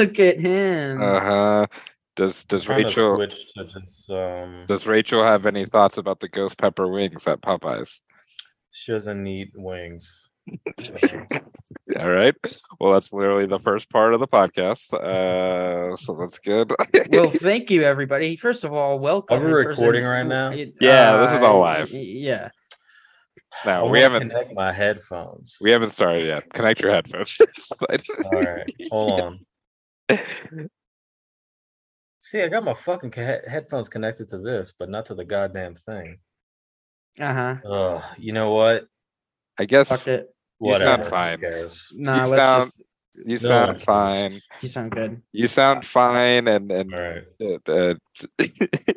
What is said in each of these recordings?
look at him. Uh huh. Does does Rachel to just um. does Rachel have any thoughts about the ghost pepper wings at Popeyes? She doesn't need wings. All right. Well, that's literally the first part of the podcast. Uh, so that's good. well, thank you, everybody. First of all, welcome. Are we And first recording and- right now? it- Yeah, this is all uh, live. y- Yeah. I we haven't connect my headphones. we haven't started yet. Connect your headphones. All right, hold on. See, I got my fucking ca- headphones connected to this, but not to the goddamn thing. Uh huh. Ugh, you know what? I guess Fuck it. You sound Whatever. who fine. cares? Nah, You let's sound- just. You No sound cares. fine. You sound good. You sound fine, and and All right. uh, uh,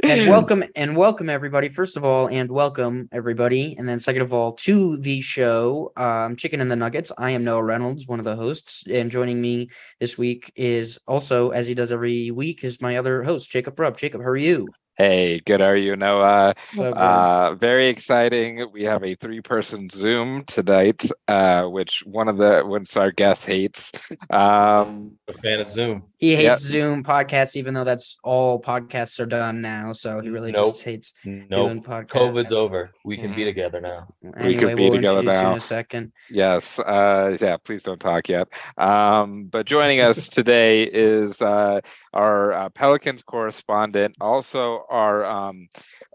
and welcome and welcome everybody first of all and welcome everybody and then second of all to the show um chicken and the nuggets i am noah reynolds one of the hosts and joining me this week is also as he does every week is my other host jacob rubb jacob how are you Hey, good. Are you, Noah? Uh, very exciting. We have a three-person Zoom tonight, uh, which one of the once our guest hates. Um, A fan of Zoom. he hates yeah. zoom podcasts even though that's all podcasts are done now so he really Nope. just hates Nope. doing podcasts COVID's over. We can be together now. We can be we'll together introduce you in now. a second yes. Uh, yeah. Please don't talk yet. Um, but joining us today is uh, our uh, Pelicans correspondent, also our um,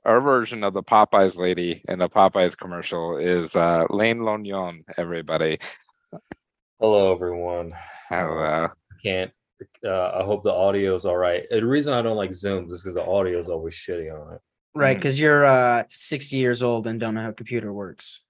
our version of the Popeyes lady in the Popeyes commercial is uh, Lane Lonion. Everybody. Hello, everyone. Hello. Can't. Uh, I hope the audio is all right. The reason I don't like Zooms is because the audio is always shitty on it. right because you're uh 60 years old and don't know how a computer works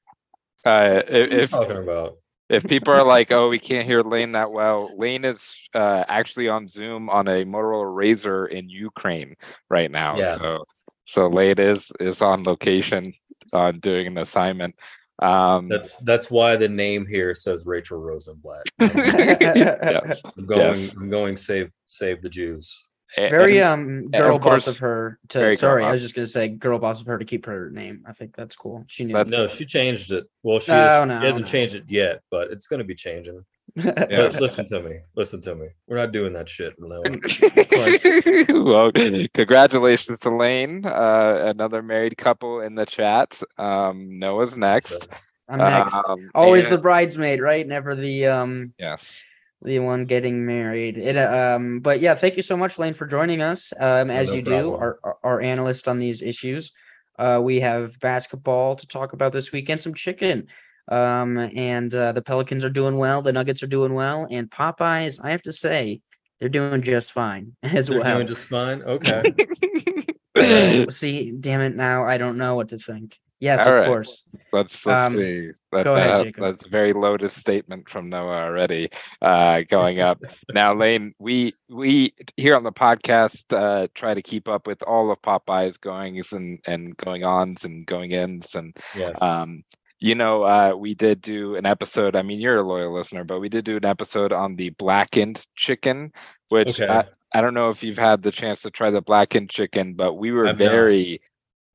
Uh, What are you talking about? If people are like, "Oh, we can't hear Lane that well," Lane is uh, actually on Zoom on a Motorola Razr in Ukraine right now. Yeah. So, so Lane is is on location uh, doing an assignment. Um, That's that's why the name here says Rachel Rosenblatt. yes. I'm going. Yes. I'm going save save the Jews. A- very and- um girl of boss of her to very girl sorry i was just gonna say girl boss of her to keep her name i think that's cool she knew That's- No, she changed it. Well, she, No, is- no, she hasn't no. changed it yet, but it's going to be changing. Yeah. But listen to me. Listen to me. We're not doing that shit. No. well, congratulations to Lane, uh, another married couple in the chat. Um, Noah's next. i'm next Um, always the bridesmaid right never the um yes. The one getting married it um but yeah thank you so much lane for joining us um as no you do problem. our, our our analyst on these issues uh we have basketball to talk about this weekend some chicken um and uh, the pelicans are doing well the nuggets are doing well and popeyes i have to say they're doing just fine as They're well doing just fine. Okay. Uh, see, damn it, now I don't know what to think. Yes, All of right. course. Let's let's Um, see. That, go ahead, that- Jacob. That's a very loaded statement from Noah already. Uh, going up now, Lane. We we here on the podcast uh, try to keep up with all of Popeye's goings and and going ons and going ins and Yeah. um you know uh we did do an episode i mean you're a loyal listener but we did do an episode on the blackened chicken which Okay. I, I don't know if you've had the chance to try the blackened chicken but we were I've not. very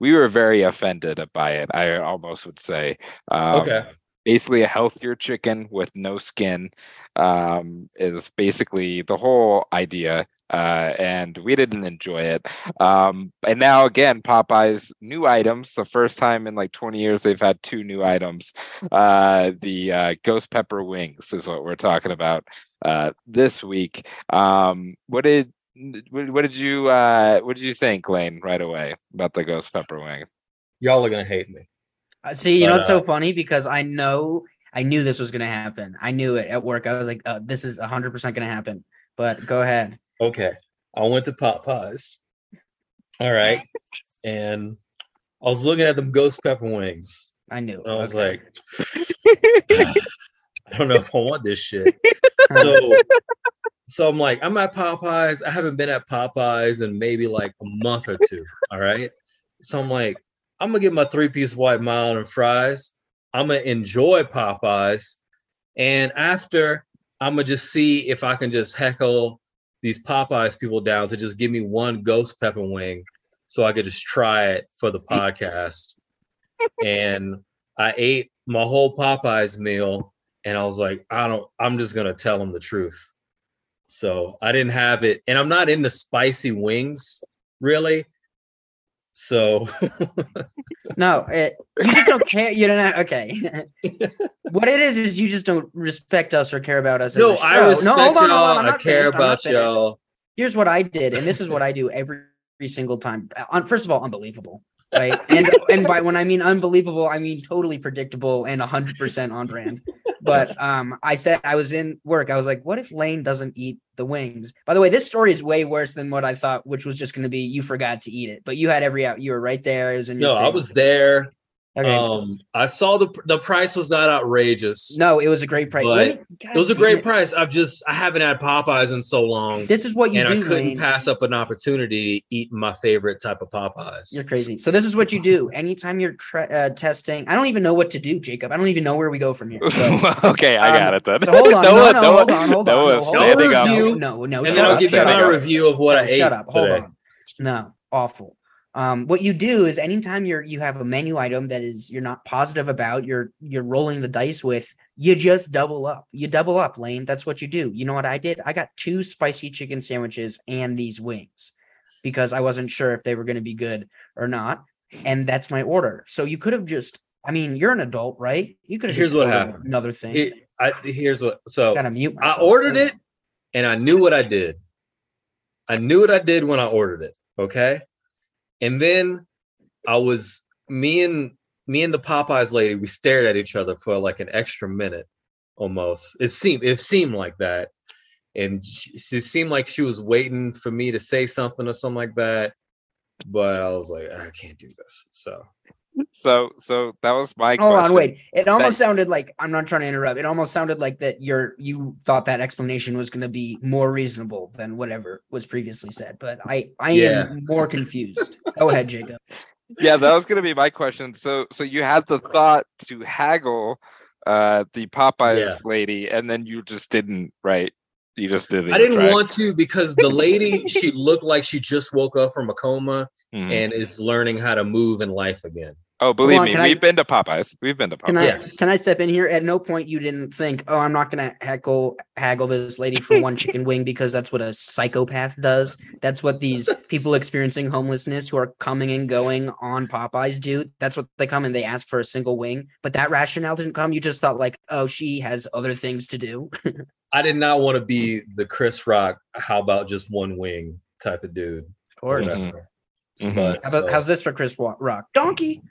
we were very offended by it i almost would say. Um, Okay. basically a healthier chicken with no skin um is basically the whole idea uh and we didn't enjoy it. Um and now again popeyes new items the first time in like 20 years they've had two new items uh the uh ghost pepper wings is what we're talking about uh this week. Um what did what what did you uh what did you think lane right away about the ghost pepper wing Y'all are gonna hate me. Uh, see, you know it's what's so uh, funny because I know I knew this was going to happen. I knew it at work. I was like, uh, "This is hundred percent going to happen." But go ahead. Okay. I went to Popeyes. All right. and I was looking at them ghost pepper wings. I knew. And I was Okay. like, I don't know if I want this shit. So, so I'm like, I'm at Popeyes. I haven't been at Popeyes in maybe like a month or two. All right. So I'm like, I'm gonna get my three piece white mile and fries. I'm gonna enjoy Popeyes. And after, I'm gonna just see if I can just heckle these Popeyes people down to just give me one ghost pepper wing so I could just try it for the podcast. and I ate my whole Popeyes meal and I was like, I don't, I'm just gonna tell them the truth. So I didn't have it, and I'm not into spicy wings really. So No, it, you just don't care. You don't know. Okay. what it is is you just don't respect us or care about us. no, I a I show. respect no, hold on, hold y'all. on. I care finished. About y'all. Here's what I did, and this is what I do every, every single time. Uh, on first of all, unbelievable, right? And and by when I mean unbelievable, I mean totally predictable and hundred percent on brand. But um, I said I was in work. I was like, what if Lane doesn't eat the wings? By the way, this story is way worse than what I thought, which was just going to be you forgot to eat it, but you had every out. You were right there. It was in your No, I was there. Okay. Um, I saw the the price was not outrageous. no, it was a great price. Me- it was a great it. price. I've just I haven't had Popeyes in so long, This is what you and do. I couldn't Lane. pass up an opportunity to eat my favorite type of Popeyes. You're crazy. So this is what you do. Anytime you're tre- uh, testing, I don't even know what to do, Jacob. I don't even know where we go from here. So, okay, I got Um, it then. so hold on. No, Noah- no, Noah- hold on. Hold on. Noah No, hold on. standing up. review, No, no, and then I'll up. give you shut my up. review of what I ate. Shut up. Hold on. No, awful. Um, what you do is anytime you're you have a menu item that is you're not positive about, you're you're rolling the dice with, you just double up. You double up, Lane. That's what you do. You know what I did? I got two spicy chicken sandwiches and these wings because I wasn't sure if they were going to be good or not. And that's my order. So you could have just I mean, you're an adult, right? You could have Here's just what happened. another thing. Here- I, here's what. So Gotta mute I ordered it, and I knew what I did. I knew what I did when I ordered it. Okay, and then I was me and me and the Popeyes lady. We stared at each other for like an extra minute, almost. It seemed it seemed like that, and she, she seemed like she was waiting for me to say something or something like that. But I was like, I can't do this. So So, so that was my Hold question. on, wait. It almost That- sounded like I'm not trying to interrupt. It almost sounded like that you're you thought that explanation was going to be more reasonable than whatever was previously said. But I I Yeah. am more confused. Go ahead, Jacob. yeah, that was gonna be my question. So, so you had the thought to haggle uh the Popeyes Yeah. lady, and then you just didn't, right? You just didn't. I didn't try. want to because the lady she looked like she just woke up from a coma Mhm. and is learning how to move in life again. Oh, believe on, me, we've been to Popeyes. We've been to Popeyes. Can I Yeah. can I step in here? At no point you didn't think, oh, I'm not gonna heckle haggle this lady for one chicken wing because that's what a psychopath does. That's what these people experiencing homelessness who are coming and going on Popeyes do. That's what they come and they ask for a single wing. But that rationale didn't come. You just thought like, oh, she has other things to do. I did not want to be the Chris Rock, how about just one wing type of dude. Of course. Mhm. whatever. Mhm. But How about so- how's this for Chris Rock? Donkey.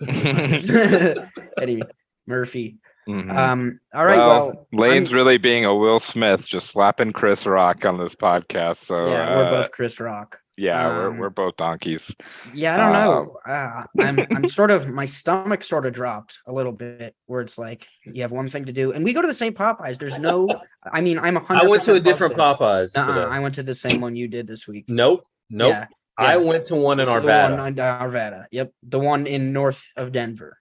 Eddie Murphy. Mhm. Um. All right. Well, Lane's I'm- really being a Will Smith, just slapping Chris Rock on this podcast. So yeah, we're uh, both Chris Rock. yeah, um, we're we're both donkeys. Yeah, I don't know. Uh, I'm I'm sort of my stomach sort of dropped a little bit where it's like you have one thing to do, and we go to the same Popeyes. There's no, I mean, I'm a hundred. I went to a different Popeyes. Uh-uh. I went to the same one you did this week. Nope. Nope. Yeah, I went to one in to the one Arvada. in Arvada. Yep, the one in north of Denver.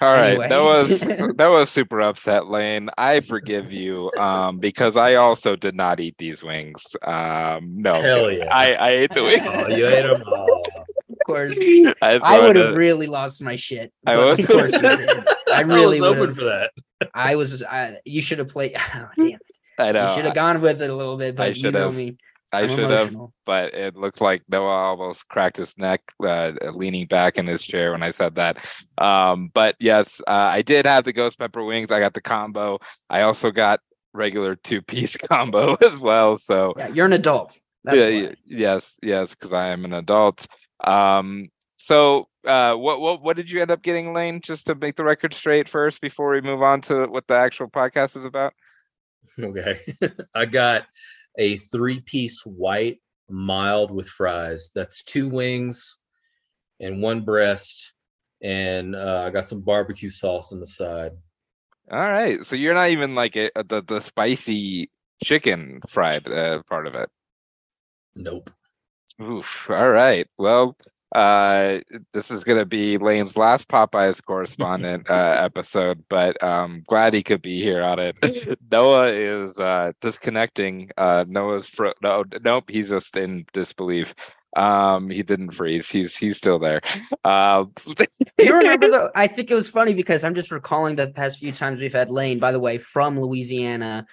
All right, Anyway. that was that was super upset, Lane. I forgive you, um, because I also did not eat these wings. Um, no, Hell yeah. I I ate the wings. Oh, you ate them? Oh. Of course, I, I would have really lost my shit. I was- of course you did. I really was would open for that. I was. I, you should have played. Oh, damn it! I know. you should have gone with it a little bit, but you know me. I I'm should have, but it looked like Noah almost cracked his neck, uh, leaning back in his chair when I said that. Um, but yes, uh, I did have the ghost pepper wings. I got the combo. I also got regular two piece combo as well. So Yeah, you're an adult. That's yeah, why. yes, yes, because I am an adult. Um, so uh, what what what did you end up getting, Lane? Just to make the record straight first before we move on to what the actual podcast is about. Okay. I got a three piece white mild with fries. That's two wings and one breast. And uh, I got some barbecue sauce on the side. All right, so you're not even like a, the the spicy chicken fried uh, part of it. Nope. Oof. All right. Well, uh, this is gonna be Lane's last Popeyes correspondent uh, episode, but um, glad he could be here on it. Noah is uh, disconnecting. Uh, Noah's fro- no, nope. He's just in disbelief. Um, he didn't freeze. He's he's still there. Uh, Do you remember though? I think it was funny because I'm just recalling the past few times we've had Lane, by the way, from Louisiana,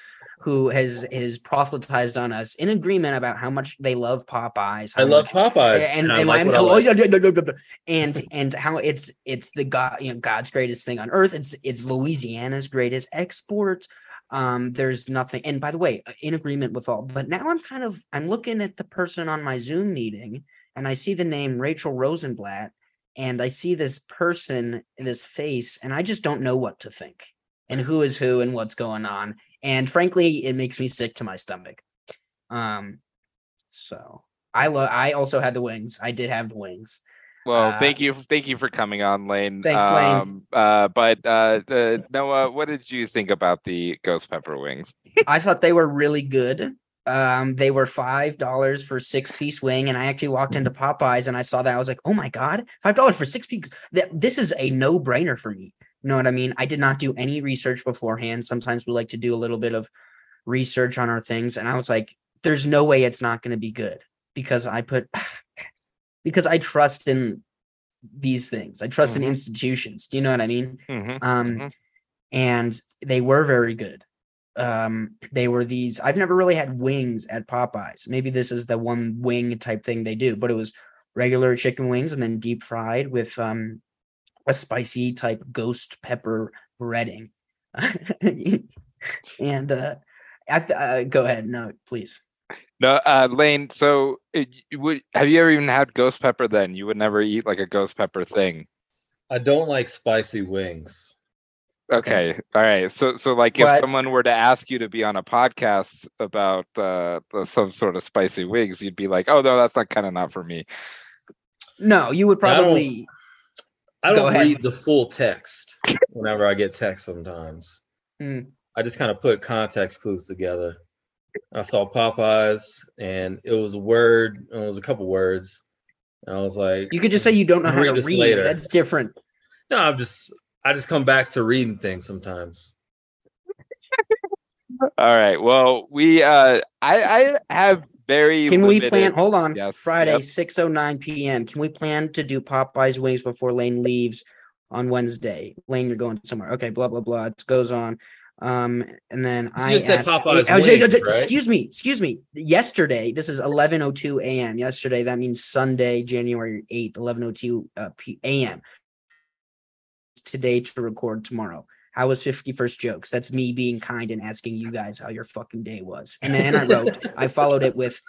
who has has proselytized on us in agreement about how much they love Popeyes. I love much- Popeyes. and I and, like I'm- what I oh, like. yeah. and and how it's it's the god you know God's greatest thing on earth. It's it's Louisiana's greatest export. Um, there's nothing. And by the way, uh, in agreement with all. But now I'm kind of I'm looking at the person on my Zoom meeting, and I see the name Rachel Rosenblatt, and I see this person, this face, and I just don't know what to think, and who is who, and what's going on. And frankly, it makes me sick to my stomach. Um, so I love. I also had the wings. I did have the wings. Well, Uh, thank you, thank you for coming on, Lane. Thanks, Lane. Um, uh, but uh, the, Noah, what did you think about the ghost pepper wings? I thought they were really good. Um, they were five dollars for six piece wing, and I actually walked into Popeyes and I saw that. I was like, "Oh my god, five dollars for six piece! This is a no brainer for me." You know what I mean? I did not do any research beforehand. Sometimes we like to do a little bit of research on our things, and I was like, "There's no way it's not going to be good," because I put because I trust in these things. I trust Mhm. in institutions. Do you know what I mean? Mhm. um Mhm. and they were very good um they were these i've never really had wings at popeyes maybe this is the one wing type thing they do but it was regular chicken wings and then deep fried with um a spicy type ghost pepper breading and uh I th- uh, go ahead no please No, uh, Lane. So, it, you would have you ever even had ghost pepper? Then you would never eat like a ghost pepper thing. I don't like spicy wings. Okay, all right. So, so like if But- someone were to ask you to be on a podcast about uh, some sort of spicy wings, you'd be like, "Oh no, that's not kind of not for me." no you would I don't- probably I don't ahead. read the full text whenever I get text sometimes. Hmm. I just kind of put context clues together. I saw Popeyes and it was a word, it was a couple words. And I was like, you could just say you don't know how to read later. that's different no, I'm just I just come back to reading things sometimes. All right. Well, we uh, I I have very. Can we plan? Hold on. Yes, Friday, yep. six oh nine p.m. Can we plan to do Popeyes wings before Lane leaves on Wednesday? Lane, you're going somewhere. Okay, blah blah blah. It goes on. Um, and then I just said asked. Popeyes I was- wings, right? Excuse me, excuse me. Yesterday, this is eleven oh two a.m. Yesterday, that means Sunday, January eighth, eleven oh two uh, p- a.m. Today to record tomorrow. How was 51st jokes? That's me being kind and asking you guys how your fucking day was. And then I wrote, I followed it with,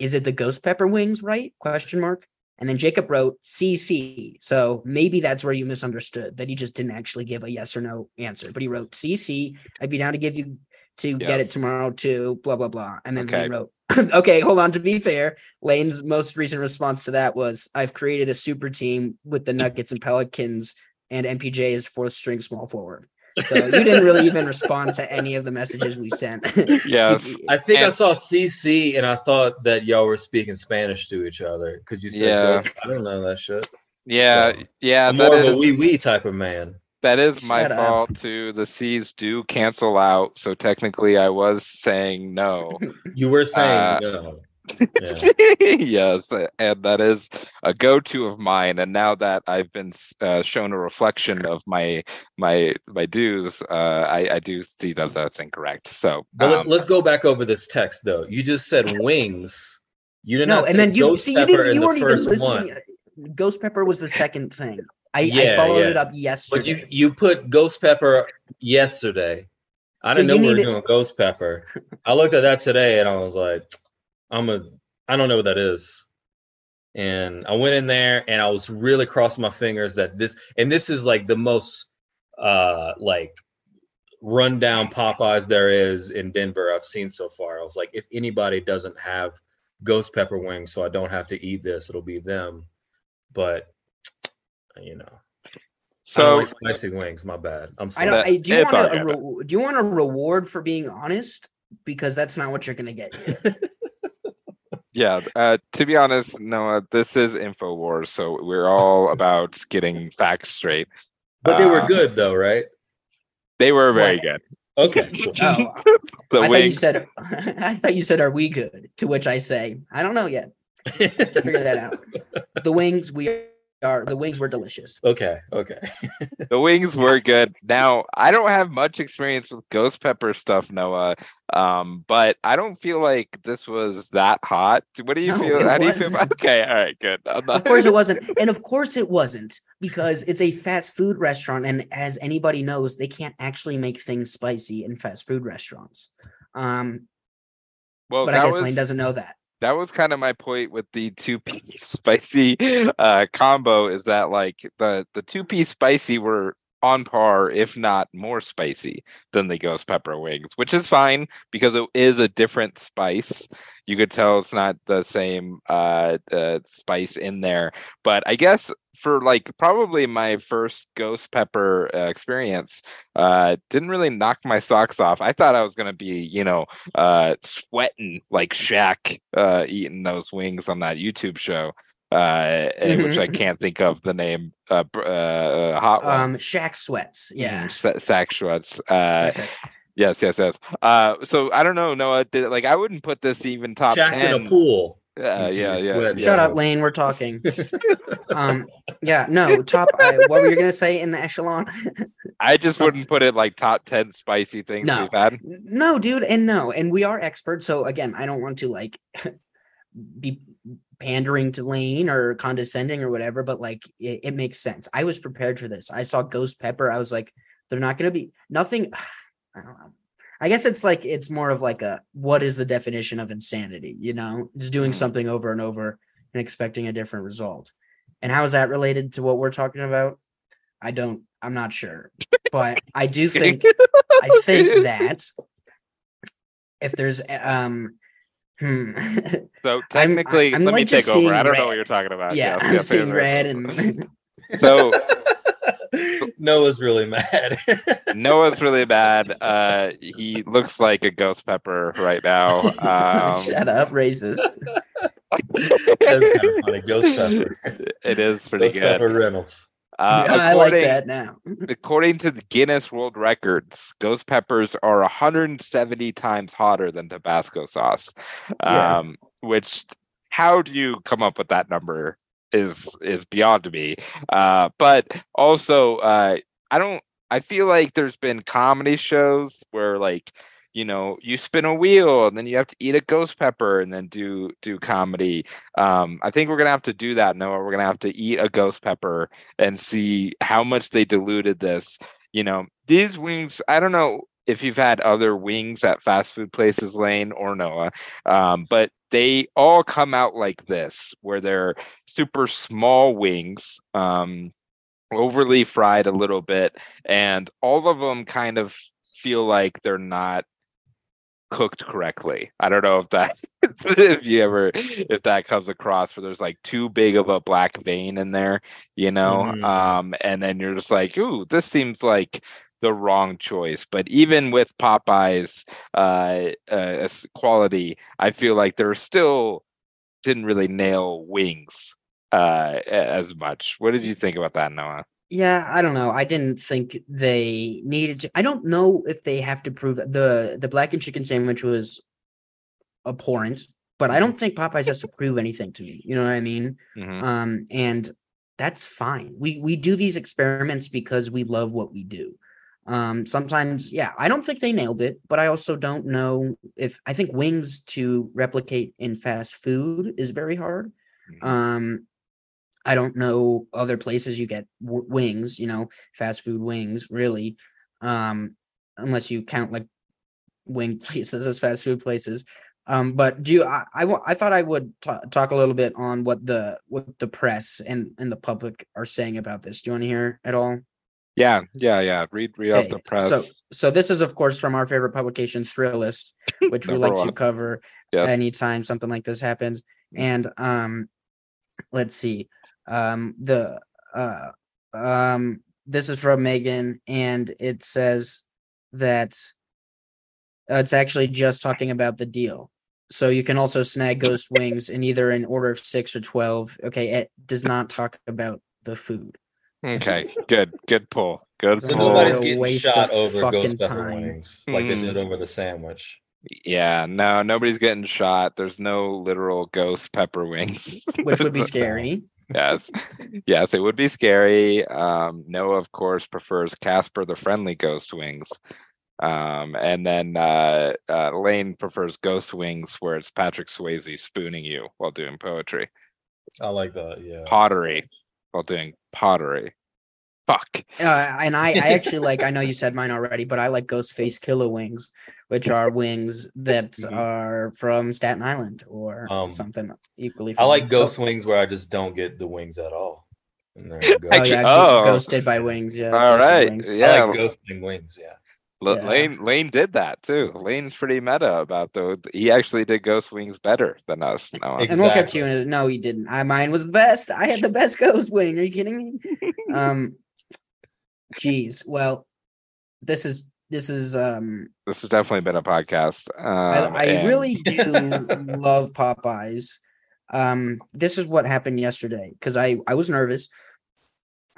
is it the ghost pepper wings, right? Question mark. And then Jacob wrote CC. So maybe that's where you misunderstood that he just didn't actually give a yes or no answer, but he wrote CC. I'd be down to give you to get it tomorrow too, blah, blah, blah. And then Okay. Lane wrote, okay, hold on. To be fair, Lane's most recent response to that was, I've created a super team with the Nuggets and Pelicans and MPJ is fourth string small forward. So you didn't really even respond to any of the messages we sent. Yes. I think I saw CC and I thought that y'all were speaking Spanish to each other because you said, Yeah. ghost- I don't know that shit. Yeah. So, Yeah. I'm That more of a is wee wee type of man. that is my Shut up. fault too. The C's do cancel out, so technically I was saying no. You were saying Uh, no. Yeah. yes, and that is a go-to of mine. And now that I've been uh, shown a reflection of my my my dues, uh, I, I do see that that's incorrect. So, But let's, um, let's go back over this text though. You just said wings. You did no, not and then you see you didn't you weren't even listening. one. Ghost pepper was the second thing. I, I followed yeah. it up But yesterday. you you put ghost pepper yesterday. I So didn't know you we were to- doing ghost pepper. I looked at that today and I was like, I'm a I don't know what that is. And I went in there and I was really crossing my fingers that this and this is like the most uh like rundown Popeyes there is in Denver I've seen so far. I was like, if anybody doesn't have ghost pepper wings, so I don't have to eat this, it'll be them. But you know, so like spicy wings. My bad. I'm sorry. I don't. I, do you want all a, re- do you want a reward for being honest? Because that's not what you're gonna get. here. yeah, uh, to be honest, Noah, this is Infowars, so we're all about getting facts straight. but they were uh, good though, right? They were very What? good. Okay. cool. Oh, The I thought you said. I thought you said, "Are we good?" To which I say, "I don't know yet. To figure that out." The wings we are the wings were delicious. Okay, okay. the wings were good. Now I don't have much experience with ghost pepper stuff, Noah. Um, but I don't feel like this was that hot. What do you No, feel? it How do you feel? wasn't. Okay, all right, good. I'm Of course it wasn't. And of course it wasn't because it's a fast food restaurant. And as anybody knows, they can't actually make things spicy in fast food restaurants. Um, well, but I guess was, Lane doesn't know that. That was kind of my point with the two piece spicy uh combo is that like the the two piece spicy were on par if not more spicy than the ghost pepper wings which is fine because it is a different spice. You could tell it's not the same uh, uh spice in there but i guess for like probably my first ghost pepper uh, experience uh didn't really knock my socks off i thought i was gonna be you know uh sweating like Shaq uh eating those wings on that YouTube show uh and which I Mhm. can't think of the name uh, uh, uh hot Um, ones. Shaq sweats. Yeah. Mhm, Sa- Sack Schwartz. Uh Shaq sweats. yes, yes, yes. Uh so I don't know, Noah, did, like I wouldn't put this even top Jacked 10. in a pool. Uh, You yeah, yeah, sweat. yeah. Shut up, Lane. We're talking. Um, yeah, no, top. Uh, what were you gonna say in the echelon? I just wouldn't put it like top 10 spicy things No. we've had. no, dude, and no, and we are experts. So again, I don't want to like be pandering to Lane or condescending or whatever, but like it, it makes sense. I was prepared for this. I saw Ghost Pepper. I was like, they're not gonna be nothing. I don't know. I guess it's like it's more of like a what is the definition of insanity? You know, just doing Mhm. something over and over and expecting a different result. And how is that related to what we're talking about? I don't. I'm not sure, but I do think I think that if there's um hmm so technically I'm let me like just take over. I don't know what you're talking about. yeah, Yes, I'm seeing yes, red and so Noah's really mad. Noah's really bad. Uh, he looks like a ghost pepper right now. Um, shut up, racist. That's kind of funny. Ghost Pepper. it is pretty Ghost good. Pepper Reynolds. Uh, Yeah, I like according- that now. According to the Guinness World Records, ghost peppers are 170 times hotter than Tabasco sauce. Yeah. Um, which how do you come up with that number is is beyond me. Uh, but also uh, I don't I feel like there's been comedy shows where like you know you spin a wheel and then you have to eat a ghost pepper and then do do comedy. Um i think we're gonna have to do that noah. We're gonna have to eat a ghost pepper and see how much they diluted this. You know these wings i don't know if you've had other wings at fast food places lane or noah um, but they all come out like this where they're super small wings um overly fried a little bit and all of them kind of feel like they're not cooked correctly. I don't know if that if you ever if that comes across where there's like too big of a black vein in there, you know. Mhm. Um and then you're just like, "Ooh, this seems like the wrong choice." But even with Popeyes uh, uh quality, I feel like they're still didn't really nail wings uh as much. What did you think about that, Noah? Yeah, I don't know. I didn't think they needed to. I don't know if they have to prove the the black and chicken sandwich was abhorrent, but I don't think Popeyes has to prove anything to me. You know what I mean? Mhm. Um, and that's fine. We we do these experiments because we love what we do. Um, sometimes, yeah, I don't think they nailed it, but I also don't know if I think wings to replicate in fast food is very hard. Mhm. Um, I don't know other places you get w- wings, you know, fast food wings, really, um, unless you count like wing places as fast food places. Um, but do you? I I, I thought I would ta- talk a little bit on what the what the press and and the public are saying about this. Do you want to hear at all? Yeah, yeah, yeah. Read read off the press. So so this is of course from our favorite publication, Thrillist, which we like to cover Yes. anytime something like this happens. And um let's see. Um the uh um this is from Megan and it says that uh, it's actually just talking about the deal. So you can also snag ghost wings in either an order of 6 or 12. Okay, it does not talk about the food. Okay, good, good pull, good So pull. nobody's getting shot over fucking ghost pepper time. wings like they Mm. did over the sandwich. Yeah, no, nobody's getting shot. There's no literal ghost pepper wings. which would be scary. yes, yes, it would be scary. Um, Noah, of course, prefers Casper the Friendly Ghost Wings. Um, and then uh, uh, Lane prefers Ghost Wings, where it's Patrick Swayze spooning you while doing poetry. I like that. Yeah. Pottery while doing pottery. Fuck. Uh, and I, I actually like. I know you said mine already, but I like Ghostface Killah Wings, which are wings that Mhm. are from Staten Island or Um, something equally. I like fun. ghost wings where I just don't get the wings at all. And there you go. Oh, yeah, oh. ghosted by wings. Yeah. All Ghosted right. Wings. Yeah. I like ghosting wings. Yeah. L- Yeah. Lane Lane did that too. Lane's pretty meta about those. He actually did Ghost Wings better than us. Noah. And we'll get to you. In a, no, he didn't. I mine was the best. I had the best ghost wing. Are you kidding me? um, geez. Well, this is this is um. This has definitely been a podcast. I, Um, I and- really do love Popeyes. Um, this is what happened yesterday because I I was nervous.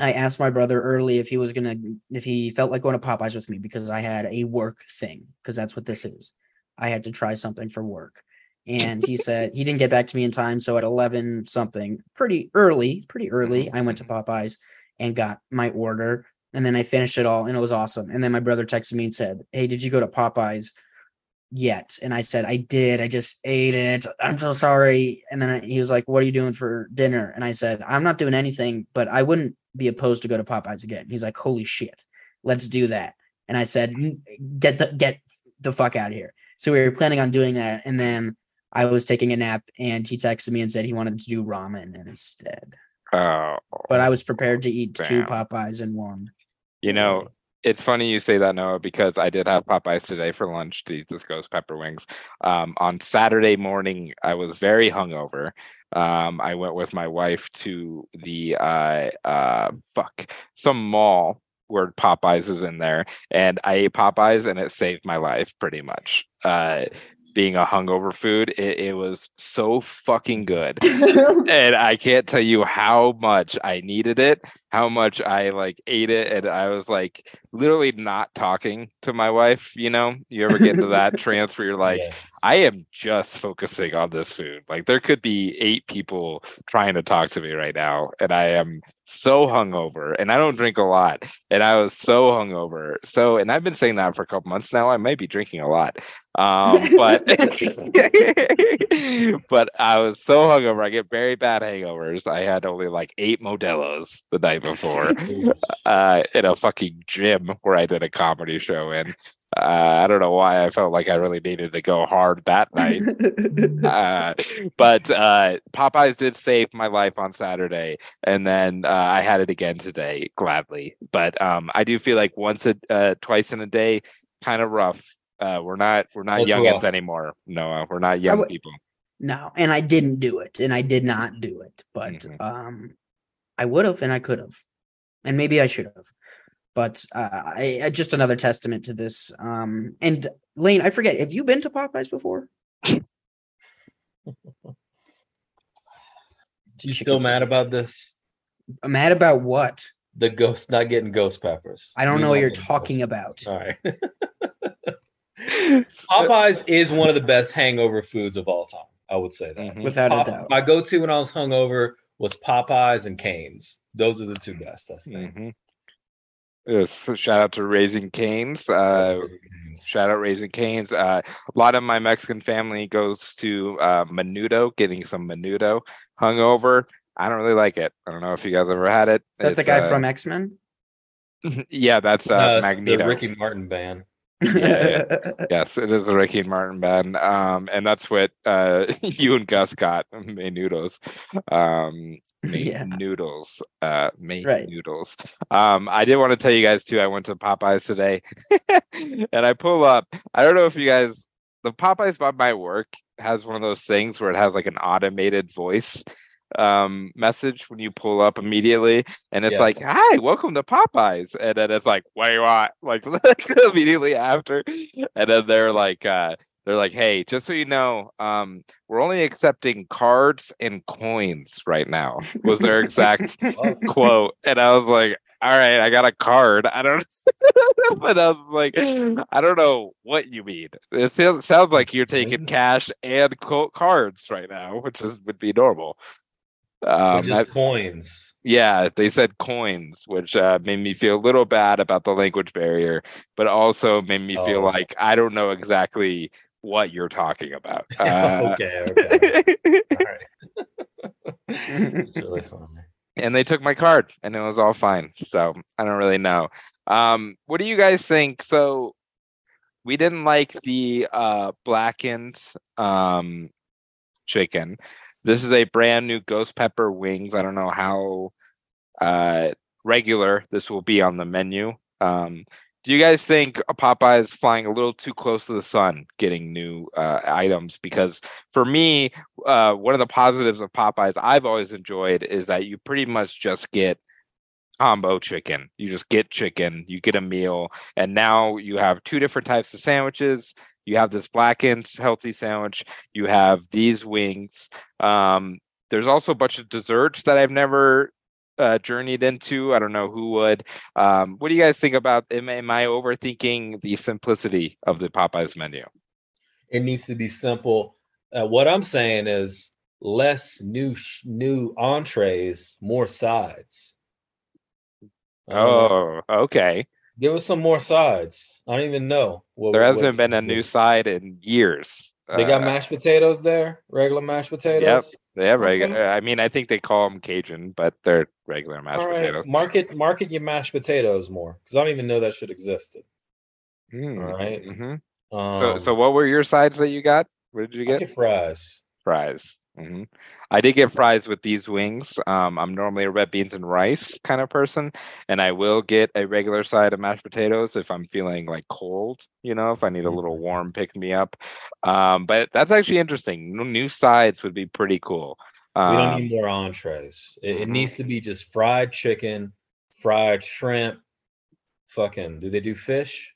I asked my brother early if he was gonna if he felt like going to Popeyes with me because I had a work thing because that's what this is. I had to try something for work, and he said he didn't get back to me in time. So at eleven something, pretty early, pretty early, mm-hmm. I went to Popeyes and got my order, and then I finished it all, and it was awesome. And then my brother texted me and said, "Hey, did you go to Popeyes?" Yet and i said i did i just ate it i'm so sorry and then I, he was like what are you doing for dinner? And i said i'm not doing anything but i wouldn't be opposed to go to popeyes again. He's like holy shit let's do that and i said get the get the fuck out of here. So we were planning on doing that and then i was taking a nap and he texted me and said he wanted to do ramen instead. Oh, but i was prepared to eat two popeyes in one. You know, it's funny you say that, Noah, because I did have Popeyes today for lunch to eat this ghost pepper wings. Um, on Saturday morning, I was very hungover. Um, I went with my wife to the uh, uh, fuck some mall where Popeyes is in there, and I ate Popeyes, and it saved my life pretty much. Uh, being a hungover food, it, it was so fucking good and I can't tell you how much I needed it, how much I like ate it, and I was like literally not talking to my wife. You know, you ever get into that trance where you're like. I am just focusing on this food. Like there could be eight people trying to talk to me right now, and I am so hungover, and I don't drink a lot, and I was so hungover. So, and I've been saying that for a couple months now. I might be drinking a lot, um, but but I was so hungover. I get very bad hangovers. I had only like eight Modelo's the night before uh, in a fucking gym where I did a comedy show in. Uh, I don't know why I felt like I really needed to go hard that night. uh, but uh, Popeyes did save my life on Saturday, and then uh, I had it again today, gladly. But um, I do feel like once a uh, twice in a day, kind of rough. Uh, we're not we're not That's youngins rough. anymore. Noah, we're not young would- people. No, and I didn't do it, and I did not do it, but Mhm. um, I would have, and I could have, and maybe I should have, but uh, I, I just another testament to this. Um, and Lane, I forget, have you been to Popeyes before? You still mad about this? I'm mad about what? The ghost not getting ghost peppers. I don't Me know what you're talking ghost- about. All right. Popeyes is one of the best hangover foods of all time. I would say that. Mhm. Without a doubt. my go-to when I was hungover was Popeyes and Canes. Those are the two best. I think. Mhm. Yes, shout out to Raising Canes. Uh, shout out Raising Canes. Uh, a lot of my Mexican family goes to uh, Menudo, getting some Menudo hungover. I don't really like it. I don't know if you guys ever had it. Is that the guy uh, from X Men? Yeah, that's uh, No, Magneto. the Ricky Martin band. Yeah. Yes, it is the Ricky and Martin band. Um, and that's what uh you and Gus got made noodles. Um made Yeah. noodles. Uh made Right. noodles. Um, I did want to tell you guys too, I went to Popeyes today and I pull up. I don't know if you guys the Popeyes by my work has one of those things where it has like an automated voice um message when you pull up immediately and it's like hi welcome to popeyes. And then it's like what do you want? Like immediately after. And then they're like uh they're like hey just so you know um we're only accepting cards and coins right now was their exact quote. And i was like all right i got a card. I don't but i was like i don't know what you mean. It sounds, sounds like you're taking cash and quote cards right now which is would be normal Um, just that, coins. Yeah, they said coins, which uh, made me feel a little bad about the language barrier, but also made me oh. feel like I don't know exactly what you're talking about. Uh, okay, okay. right. it's really funny. And they took my card, and it was all fine. So I don't really know. Um, what do you guys think? So we didn't like the uh, blackened um, chicken. This is a brand new ghost pepper wings. I don't know how uh, regular this will be on the menu. Um, do you guys think Popeye is flying a little too close to the sun getting new uh, items? Because for me, uh, one of the positives of Popeyes I've always enjoyed is that you pretty much just get combo chicken. You just get chicken, you get a meal, and now you have two different types of sandwiches. You have this blackened healthy sandwich. You have these wings. Um, there's also a bunch of desserts that I've never uh, journeyed into. I don't know who would. Um, what do you guys think about? Am, am I overthinking the simplicity of the Popeyes menu? It needs to be simple. Uh, what I'm saying is less new new entrees, more sides. Oh, okay. Give us some more sides. I don't even know. What, there hasn't what, been a new side in years. They got uh, mashed potatoes there, regular mashed potatoes. Yep, they have regular. Okay. I mean, I think they call them Cajun, but they're regular mashed potatoes. Market market your mashed potatoes more because I don't even know that should existed. Mm. All right. mm-hmm. um, so so what were your sides that you got? What did you get fries. Fries. Mm-hmm. I did get fries with these wings. Um, I'm normally a red beans and rice kind of person, and I will get a regular side of mashed potatoes if I'm feeling like cold, you know, if I need a little mm-hmm. warm pick me up. Um, but that's actually interesting. New sides would be pretty cool. Um, we don't need um, more entrees. It, it, mm-hmm. needs to be just fried chicken, fried shrimp. Fucking, do they do fish?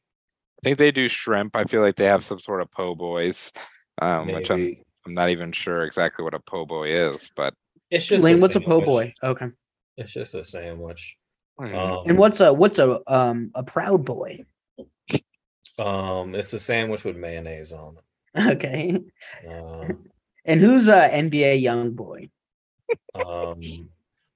I think they do shrimp. I feel like they have some sort of po' boys, um, which I'm I'm not even sure exactly what a po' boy is, but it's just Lane. A what's a po' boy? Okay, it's just a sandwich. Um, and what's a what's a um a proud boy? Um, it's a sandwich with mayonnaise on it. Okay. Um, and who's a NBA young boy? Um,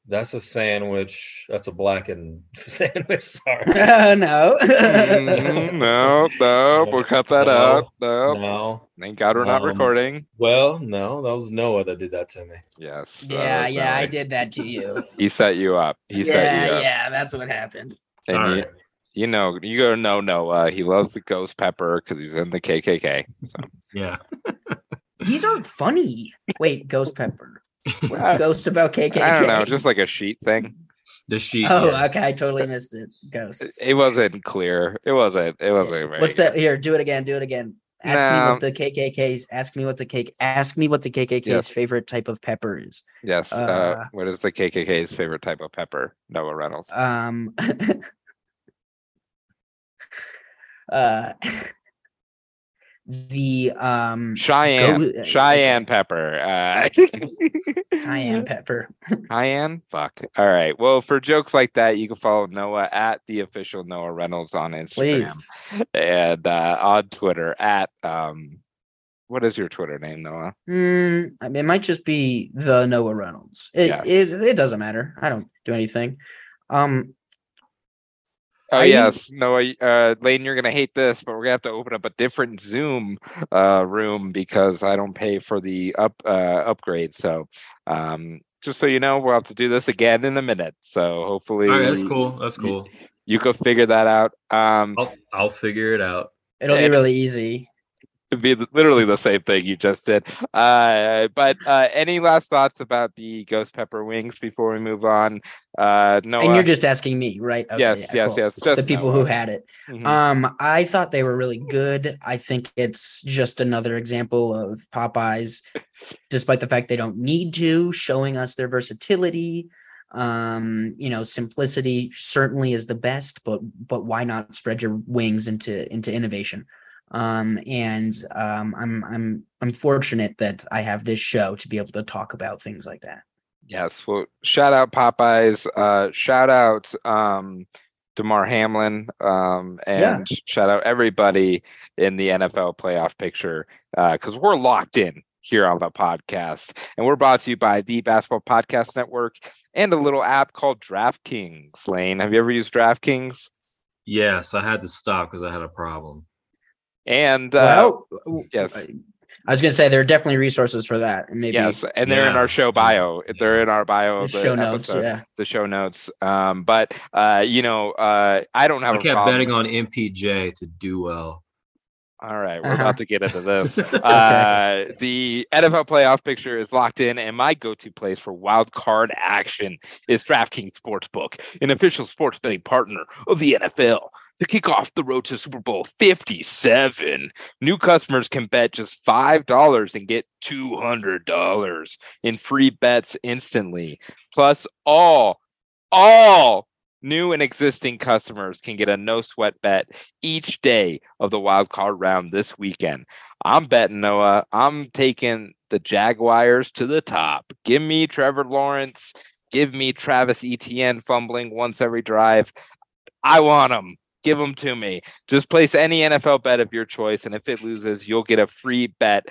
that's a sandwich. That's a blackened sandwich. Sorry. Uh, no. mm, no, no. We'll cut that no, out. No. No. Thank God we're not um, recording. Well, no, that was Noah that did that to me. Yes. Yeah, yeah, I did that to you. he set you up. He yeah, set you up. Yeah, that's what happened. And All you, right. you know, you gotta know Noah. He loves the ghost pepper because he's in the KKK. So yeah. These aren't funny. Wait, ghost pepper. What's Ghost about KKK? I don't know, just like a sheet thing. The sheet. Oh, yeah. okay. I totally missed it. Ghosts. It, wasn't clear. It wasn't. It wasn't. What's that? Here, do it again. Do it again. Ask no. me what the KKK's. Ask me what the cake. Ask me what the KKK's yes. favorite type of pepper is. Yes. Uh, uh, what is the KKK's favorite type of pepper? Noah Reynolds. Um. uh the um Cheyenne go, uh, Cheyenne pepper. Uh Cheyenne pepper. Cheyenne? Fuck. All right. Well, for jokes like that, you can follow Noah at the official Noah Reynolds on Instagram. Please. And uh on Twitter at um what is your Twitter name, Noah? Mm, I mean, it might just be the Noah Reynolds. It, yes. it it doesn't matter. I don't do anything. Um, Oh yes, no, uh, Lane, you're gonna hate this, but we're gonna have to open up a different Zoom uh, room because I don't pay for the up uh, upgrade. So, um, just so you know, we'll have to do this again in a minute. So hopefully, All right, that's cool. That's cool. You, you could figure that out. Um, I'll, I'll figure it out. It'll be really easy Be literally the same thing you just did. Uh, but uh, any last thoughts about the ghost pepper wings before we move on? Uh, no, and you're just asking me, right? Okay, yes, yeah, yes, cool. yes. Just the people Noah. who had it. Mm-hmm. Um, I thought they were really good. I think it's just another example of Popeyes, despite the fact they don't need to, showing us their versatility um you know simplicity certainly is the best but but why not spread your wings into into innovation um, and um, I'm I'm I'm fortunate that I have this show to be able to talk about things like that. Yes, well, shout out Popeyes, uh, shout out um, Damar Hamlin, um, and yeah. shout out everybody in the NFL playoff picture because uh, we're locked in. here on the podcast. And we're brought to you by the Basketball Podcast Network and a little app called DraftKings. Lane, have you ever used DraftKings? Yes, I had to stop because I had a problem. And uh, well, yes. I was gonna say there are definitely resources for that, and maybe yes, and they're in our show bio. They're in our bio. the of the show notes. episode, Yeah, The show notes. Um, but uh, you know, uh, I don't have I a kept problem. betting on MPJ to do well. All right, we're Uh-huh. about to get into this. Uh, the NFL playoff picture is locked in, and my go-to place for wild card action is DraftKings Sportsbook, an official sports betting partner of the NFL. To kick off the road to Super Bowl 57, new customers can bet just $5 and get $200 in free bets instantly. Plus, all, all new and existing customers can get a no sweat bet each day of the wild card round this weekend. I'm betting Noah. I'm taking the Jaguars to the top. Give me Trevor Lawrence. Give me Travis Etienne fumbling once every drive. I want them. Give them to me. Just place any NFL bet of your choice, and if it loses, you'll get a free bet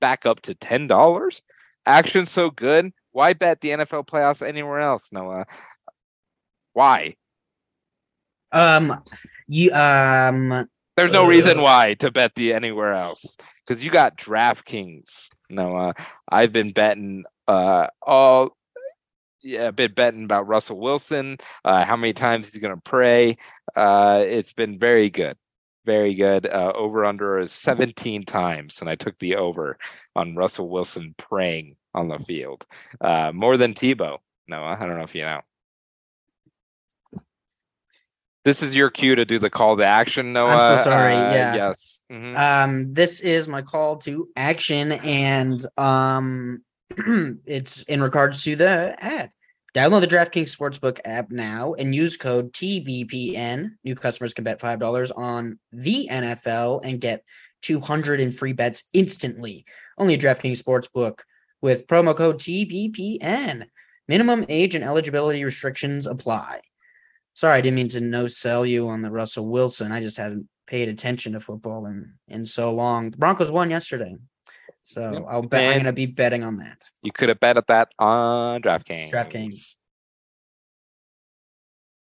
back up to ten dollars. Action so good. Why bet the NFL playoffs anywhere else, Noah? Why? um, you um, There's no Uh, reason why to bet the anywhere else because you got DraftKings. No, uh, I've been betting uh all yeah, I've been betting about Russell Wilson, uh, how many times he's gonna pray. Uh, it's been very good, very good. Uh, over under is 17 times, and I took the over on Russell Wilson praying on the field, uh, more than Tebow. Noah, I don't know if you know. This is your cue to do the call to action, Noah. I'm so sorry, Uh, yeah. Yes. Mhm. um, this is my call to action, and um, it's in regards to the ad. Download the DraftKings Sportsbook app now and use code TBPN. New customers can bet $5 on the NFL and get 200 in free bets instantly. Only at DraftKings Sportsbook with promo code TBPN. Minimum age and eligibility restrictions apply. Sorry, I didn't mean to no sell you on the Russell Wilson. I just hadn't paid attention to football in, in so long. The Broncos won yesterday. So Yep. I'll bet I'm gonna be betting on that. You could have bet at that on DraftKings. DraftKings.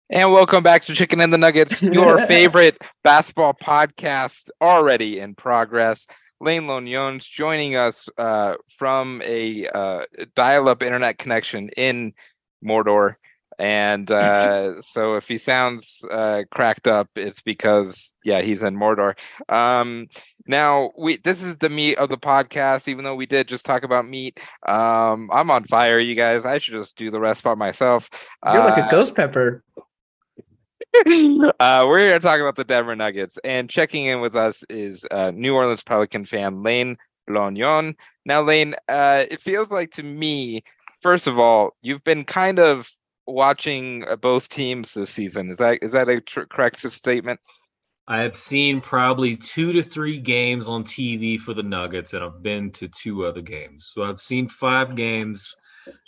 And welcome back to Chicken and the Nuggets, your favorite basketball podcast already in progress. Lane Lonion's joining us uh, from a uh, dial-up internet connection in Mordor. And uh, so if he sounds uh, cracked up, it's because yeah, he's in Mordor. Um, now we this is the meat of the podcast, even though we did just talk about meat. Um, I'm on fire, you guys. I should just do the rest by myself. You're like a Uh, ghost pepper. uh, we're here to talk about the Denver Nuggets, and checking in with us is uh, New Orleans Pelican fan Lane Blognon. Now, Lane, uh, it feels like to me, first of all, you've been kind of watching uh, both teams this season. Is that is that a tr- correct statement? I have seen probably two to three games on TV for the Nuggets, and I've been to two other games. So I've seen five games.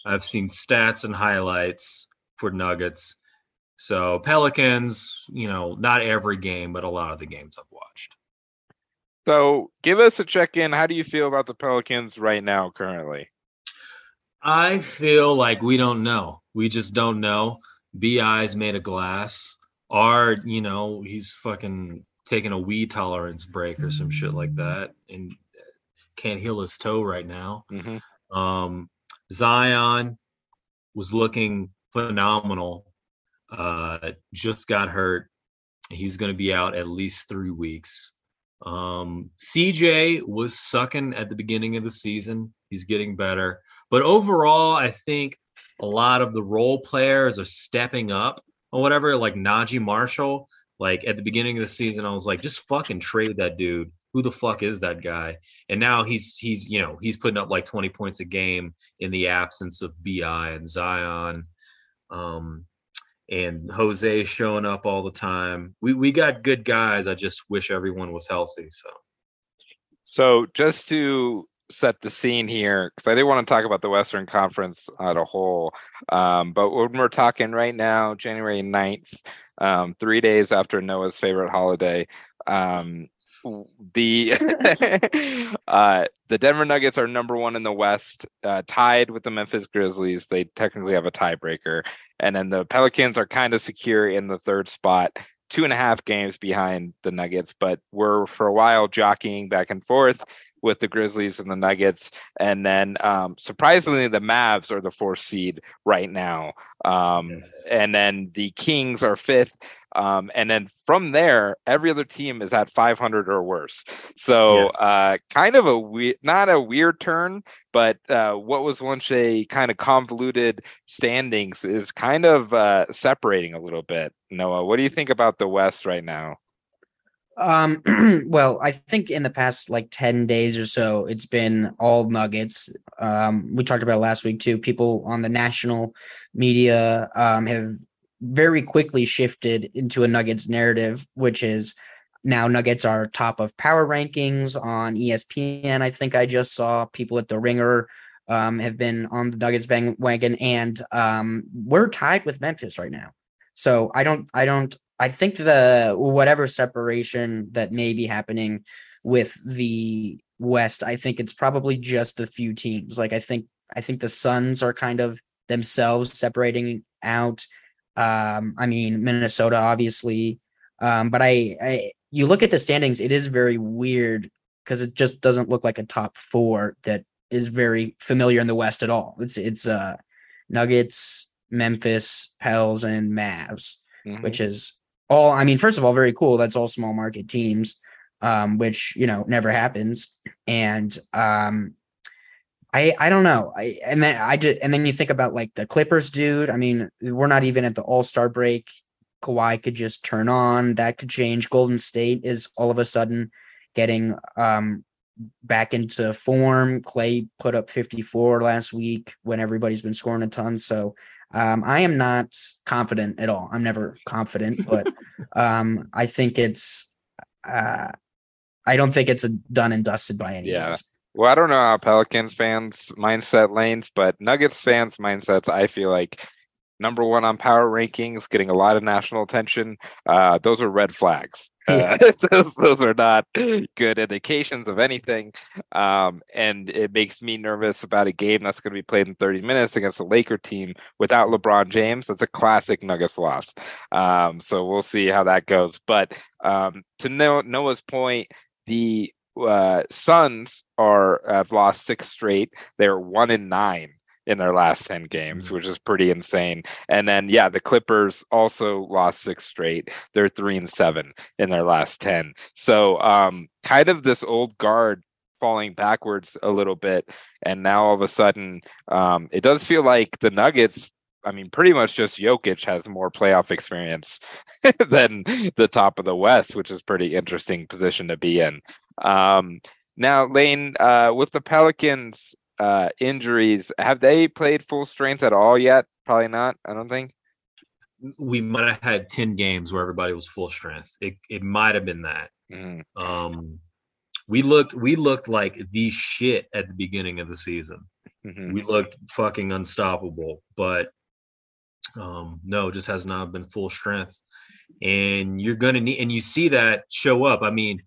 I've seen stats and highlights for Nuggets. So Pelicans, you know, not every game, but a lot of the games I've watched. So, give us a check in. How do you feel about the Pelicans right now, currently? I feel like we don't know. We just don't know. Bi's made of glass. Or, you know, he's fucking taking a weed tolerance break or some shit like that and can't heal his toe right now. Mm-hmm. Um, Zion was looking phenomenal. Uh, just got hurt. He's going to be out at least three weeks. Um, CJ was sucking at the beginning of the season. He's getting better. But overall, I think a lot of the role players are stepping up or whatever, like Naji Marshall. Like at the beginning of the season, I was like, just fucking trade that dude. Who the fuck is that guy? And now he's he's you know he's putting up like 20 points a game in the absence of Bi and Zion. Um, and Jose showing up all the time. We we got good guys. I just wish everyone was healthy. So So just to set the scene here, because I didn't want to talk about the Western Conference as a whole, um, but when we're talking right now, January 9th, um, three days after Noah's favorite holiday, um, the uh, the Denver Nuggets are number one in the West, uh, tied with the Memphis Grizzlies. They technically have a tiebreaker, and then the Pelicans are kind of secure in the third spot, two and a half games behind the Nuggets, but we're for a while jockeying back and forth with the Grizzlies and the Nuggets. And then um, surprisingly, the Mavs are the fourth seed right now. Um, yes. And then the Kings are fifth. Um, and then from there, every other team is at 500 or worse. So, yeah. uh, kind of a weird, not a weird turn, but uh, what was once a kind of convoluted standings is kind of uh, separating a little bit. Noah, what do you think about the West right now? Um, well, I think in the past like 10 days or so, it's been all nuggets. Um, we talked about last week too. People on the national media um, have very quickly shifted into a nuggets narrative, which is now nuggets are top of power rankings on ESPN. I think I just saw people at the ringer um, have been on the nuggets bandwagon and um, we're tied with Memphis right now. So I don't, I don't I think the whatever separation that may be happening with the West, I think it's probably just a few teams. Like I think I think the Suns are kind of themselves separating out. Um, I mean Minnesota, obviously, um, but I, I you look at the standings, it is very weird because it just doesn't look like a top four that is very familiar in the West at all. It's it's uh Nuggets, Memphis, Pels, and Mavs, mm-hmm. which is all I mean, first of all, very cool. That's all small market teams, um, which you know never happens. And um, I I don't know. I and then I just and then you think about like the Clippers, dude. I mean, we're not even at the All Star break. Kawhi could just turn on. That could change. Golden State is all of a sudden getting um back into form. Clay put up 54 last week when everybody's been scoring a ton. So um, I am not confident at all. I'm never confident, but um, I think it's. Uh, I don't think it's a done and dusted by any yeah. means. Well, I don't know how Pelicans fans mindset lanes, but Nuggets fans mindsets. I feel like number one on power rankings, getting a lot of national attention. Uh, those are red flags. Uh, those, those are not good indications of anything. Um, and it makes me nervous about a game that's going to be played in 30 minutes against a Laker team without LeBron James. That's a classic Nuggets loss. Um, so we'll see how that goes. But um, to Noah's point, the uh, Suns are have lost six straight. They're one in nine in their last 10 games, mm-hmm. which is pretty insane. And then, yeah, the Clippers also lost six straight. They're three and seven in their last 10. So, um, kind of this old guard falling backwards a little bit. And now all of a sudden, um, it does feel like the Nuggets I mean, pretty much just Jokic has more playoff experience than the top of the West, which is pretty interesting position to be in. Um, now, Lane, uh, with the Pelicans, uh, injuries. Have they played full strength at all yet? Probably not. I don't think. We might have had ten games where everybody was full strength. It it might have been that. Mm. Um, we looked we looked like the shit at the beginning of the season. Mm-hmm. We looked fucking unstoppable, but um, no, just has not been full strength. And you're gonna need, and you see that show up. I mean,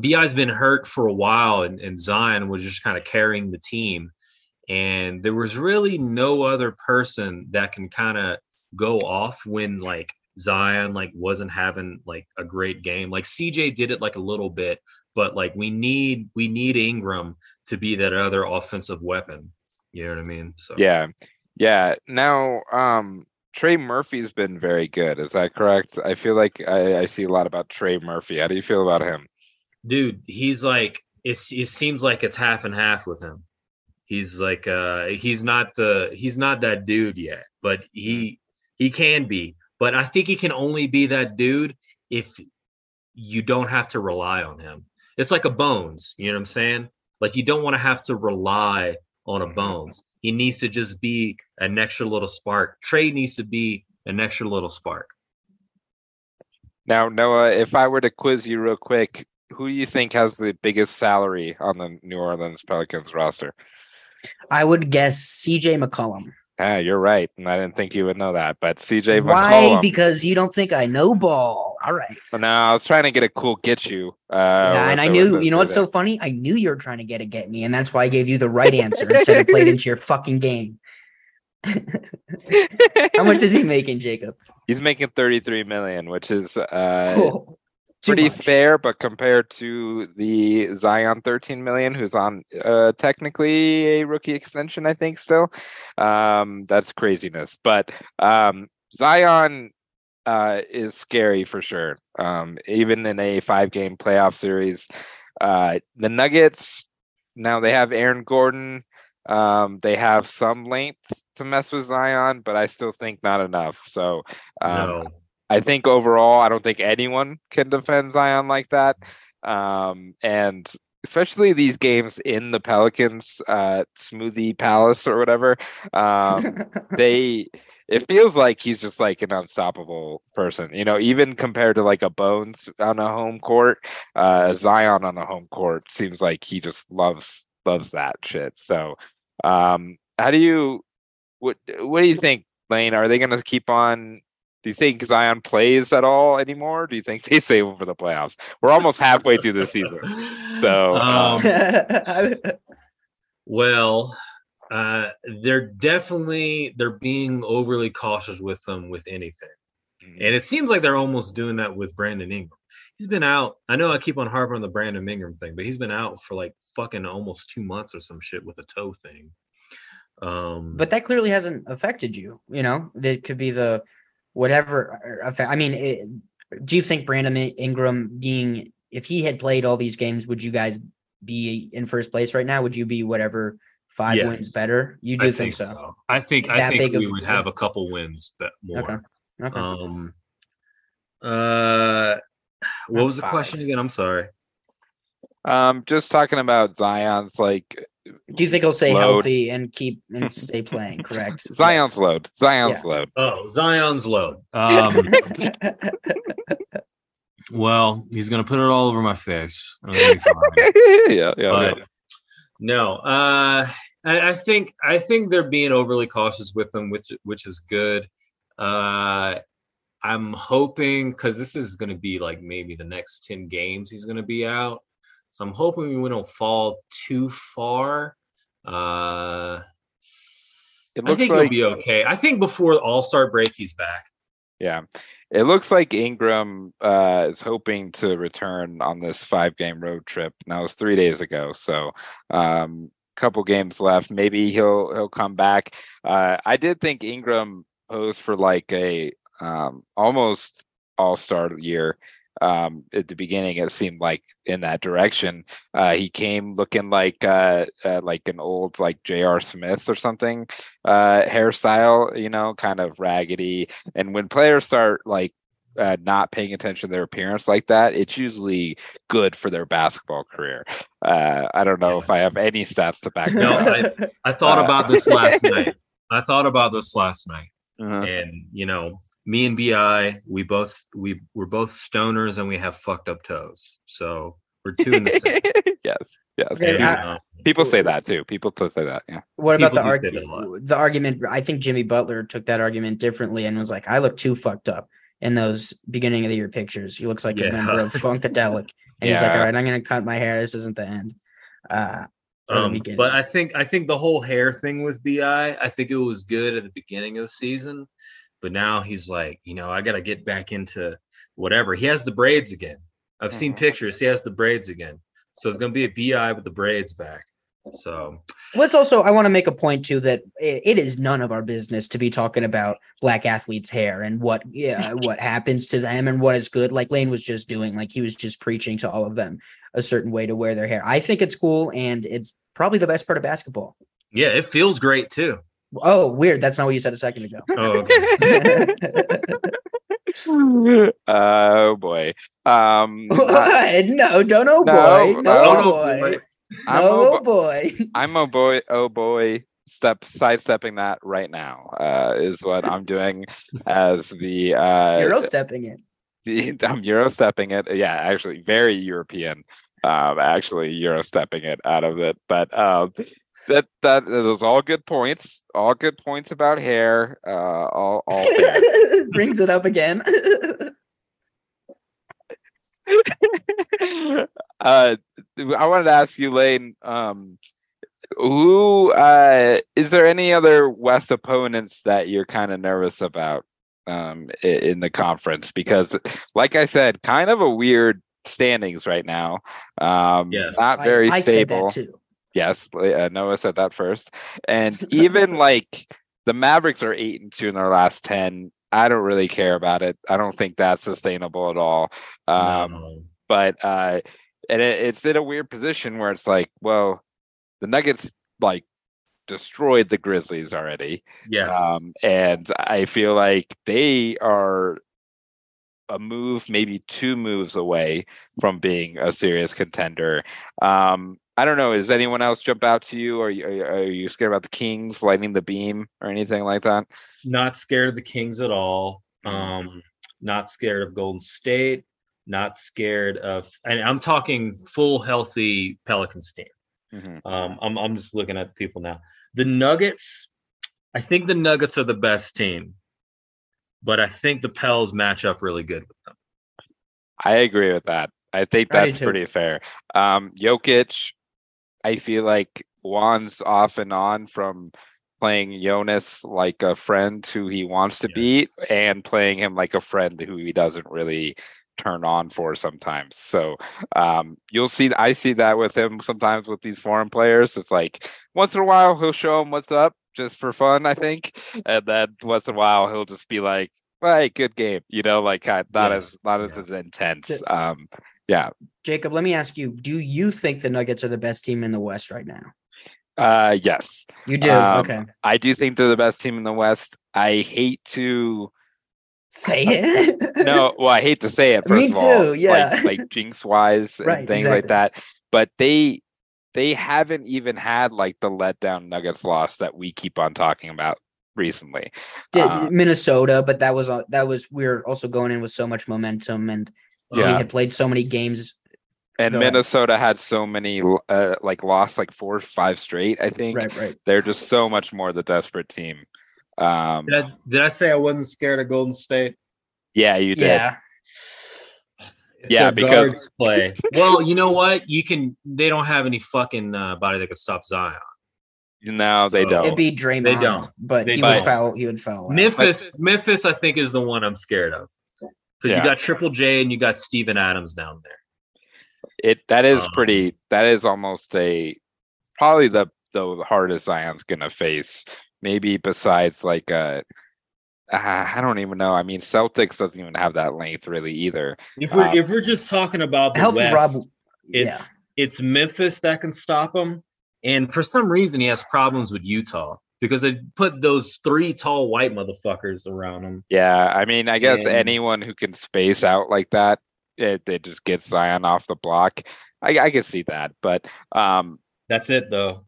Bi's been hurt for a while, and, and Zion was just kind of carrying the team. And there was really no other person that can kind of go off when like Zion like wasn't having like a great game. Like CJ did it like a little bit, but like we need we need Ingram to be that other offensive weapon. You know what I mean? So yeah, yeah. Now, um, Trey Murphy's been very good. Is that correct? I feel like I, I see a lot about Trey Murphy. How do you feel about him? Dude, he's like it's it seems like it's half and half with him. He's like uh he's not the he's not that dude yet, but he he can be. But I think he can only be that dude if you don't have to rely on him. It's like a bones, you know what I'm saying? Like you don't want to have to rely on a mm-hmm. bones. He needs to just be an extra little spark. Trey needs to be an extra little spark. Now, Noah, if I were to quiz you real quick, who do you think has the biggest salary on the New Orleans Pelicans roster? I would guess CJ McCollum. Ah, you're right. And I didn't think you would know that. But CJ Why? Because you don't think I know ball. All right. No, I was trying to get a cool get you. Uh, Yeah, and I knew, you know what's so funny? I knew you were trying to get a get me, and that's why I gave you the right answer instead of played into your fucking game. How much is he making, Jacob? He's making 33 million, which is uh, Cool. Pretty fair, but compared to the Zion 13 million, who's on uh, technically a rookie extension, I think still, um, that's craziness. But um, Zion uh, is scary for sure. Um, even in a five game playoff series, uh, the Nuggets now they have Aaron Gordon. Um, they have some length to mess with Zion, but I still think not enough. So um, no. I think overall, I don't think anyone can defend Zion like that. Um, and especially these games in the Pelicans uh, Smoothie Palace or whatever, um, they it feels like he's just like an unstoppable person. You know, even compared to like a Bones on a home court, uh, Zion on a home court seems like he just loves loves that shit. So, um, how do you what what do you think, Lane? Are they going to keep on? Do you think Zion plays at all anymore? Do you think they save him for the playoffs? We're almost halfway through the season. So, Um, I- Well, uh, they're definitely they're being overly cautious with them with anything, and it seems like they're almost doing that with Brandon Ingram. He's been out. I know I keep on harping on the Brandon Ingram thing, but he's been out for like fucking almost two months or some shit with a toe thing. Um, but that clearly hasn't affected you. You know, that could be the whatever effect. I mean, it, do you think Brandon Ingram being if he had played all these games, would you guys be in first place right now? Would you be whatever five Yes. wins better? You do I think, so? I think Is I that think big of- we would have a couple wins, but more. Okay. Okay. Um, uh, what Not was the five. question again? I'm sorry. um, just talking about Zion's like do you think he'll stay load. healthy and keep and stay playing? Correct. Zion's load. Zion's load. Oh, Zion's load. Um, well, he's gonna put it all over my face. I'm gonna be fine. yeah, yeah, but yeah. no, uh, I, I think I think they're being overly cautious with them, which which is good. Uh, I'm hoping because this is going to be like maybe the next ten games he's going to be out, so I'm hoping we don't fall too far. Uh, It I think like he'll be okay. I think before All Star break he's back. yeah. It looks like Ingram uh, is hoping to return on this five game road trip. Now it's three days ago, so um, couple games left. Maybe he'll he'll come back. Uh, I did think Ingram posed for like a um, almost all star year. Um, at the beginning, it seemed like in that direction. Uh, he came looking like uh, uh, like an old like J.R. Smith or something uh, hairstyle, you know, kind of raggedy. And when players start like uh, not paying attention to their appearance like that, it's usually good for their basketball career. Uh, I don't know Yeah. if I have any stats to back No, that up. I thought Uh, about this last night. I thought about this last night. Uh-huh. and you know me and bi we both we we're both stoners and we have fucked up toes so we're two in the same yes, yes. Okay, people, I- people say that too. People still say that. Yeah. What about the People do say that a argument? The argument. I think Jimmy Butler took that argument differently and was like, "I look too fucked up in those beginning of the year pictures. He looks like a member of Funkadelic." And he's like, "All right, I'm gonna cut my hair. This isn't the end." Uh, or um, but i think i think the whole hair thing with bi i think it was good at the beginning of the season but now he's like you know i gotta get back into whatever he has the braids again i've seen Mhm. pictures he has the braids again so it's gonna be a bi with the braids back so Let's also, I want to make a point too that it, it is none of our business to be talking about black athletes' hair and what, yeah, what happens to them and what is good. Like Lane was just doing, like he was just preaching to all of them a certain way to wear their hair. I think it's cool and it's probably the best part of basketball. yeah it feels great too Oh, weird. That's not what you said a second ago. oh okay. oh boy. Um, I, no, don't oh No, boy. No, no, oh no, boy. boy. I'm No oh boy. I'm a boy. Oh boy. Step sidestepping that right now uh, is what I'm doing as the uh, Euro stepping it. the- I'm Euro stepping it. Yeah, actually, very European. Um, actually, Euro stepping it out of it. But um, that that those all good points. All good points about hair. Uh, all all. Brings it up again. uh, I wanted to ask you, Lane. Um, who uh, is there any other West opponents that you're kind of nervous about um, in the conference? Because, like I said, kind of a weird standings right now. Um, Yes. not I- very I, stable. Said that too. Yes, uh, Noah said that first. And even like the Mavericks are eight and two in their last ten. I don't really care about it. I don't think that's sustainable at all. Um, No. But uh, and it, it's in a weird position where it's like, well, the Nuggets like destroyed the Grizzlies already. yeah, Um, and I feel like they are a move, maybe two moves away from being a serious contender. Um, I don't know. Does anyone else jump out to you? Or are you, are you- are you scared about the Kings lighting the beam or anything like that? not scared of the Kings at all. Mhm. Um, not scared of Golden State. Not scared of, and I'm talking full healthy Pelicans team. Mhm. Um, I'm I'm just looking at people now. The Nuggets, I think the Nuggets are the best team, but I think the Pels match up really good with them. I agree with that. I think that's too. pretty fair. Um, Jokic, I feel like Juan's off and on from playing Jonas like a friend who he wants to beat and playing him like a friend who he doesn't really turn on for sometimes. So um, you'll see I see that with him sometimes with these foreign players. It's like once in a while he'll show him what's up just for fun, I think. And then once in a while he'll just be like, Hey, good game, you know, like not Yeah. as not Yeah. as intense. Um yeah. Jacob, let me ask you: Do you think the Nuggets are the best team in the West right now? Uh yes. You do. Um, okay. I do think they're the best team in the West. I hate to Say it. no, well, I hate to say it. First Me of all, too, yeah. like, like jinx wise and Right, things like that. But they they haven't even had like the letdown Nuggets loss that we keep on talking about recently. Did uh, Minnesota, but that was that was we were also going in with so much momentum, and yeah. we had played so many games. And Go ahead. Minnesota had so many uh, like lost like four or five straight. I think Right, right. they're just so much more the desperate team. Um, Did I, did I say I wasn't scared of Golden State? yeah, you did. Yeah, If Yeah, their because- guards play. Well, you know what? You can. They don't have any fucking uh, body that can stop Zion. No, they don't. it'd be Draymond. They don't. but They he don't. would foul. He would foul. out. Memphis, Memphis, I think is the one I'm scared of because Yeah. you got Triple J and you got Steven Adams down there. It that is Um, pretty. That is almost a probably the the hardest Zion's gonna face. Maybe besides like uh, uh, I don't even know. I mean, Celtics doesn't even have that length really either. If we're Um, if we're just talking about the West, Rob. it's yeah, it's Memphis that can stop him, and for some reason he has problems with Utah because they put those three tall white motherfuckers around him. Yeah, I mean, I guess And- anyone who can space out like that, it, it just gets Zion off the block. I, I can see that, but um, That's it though.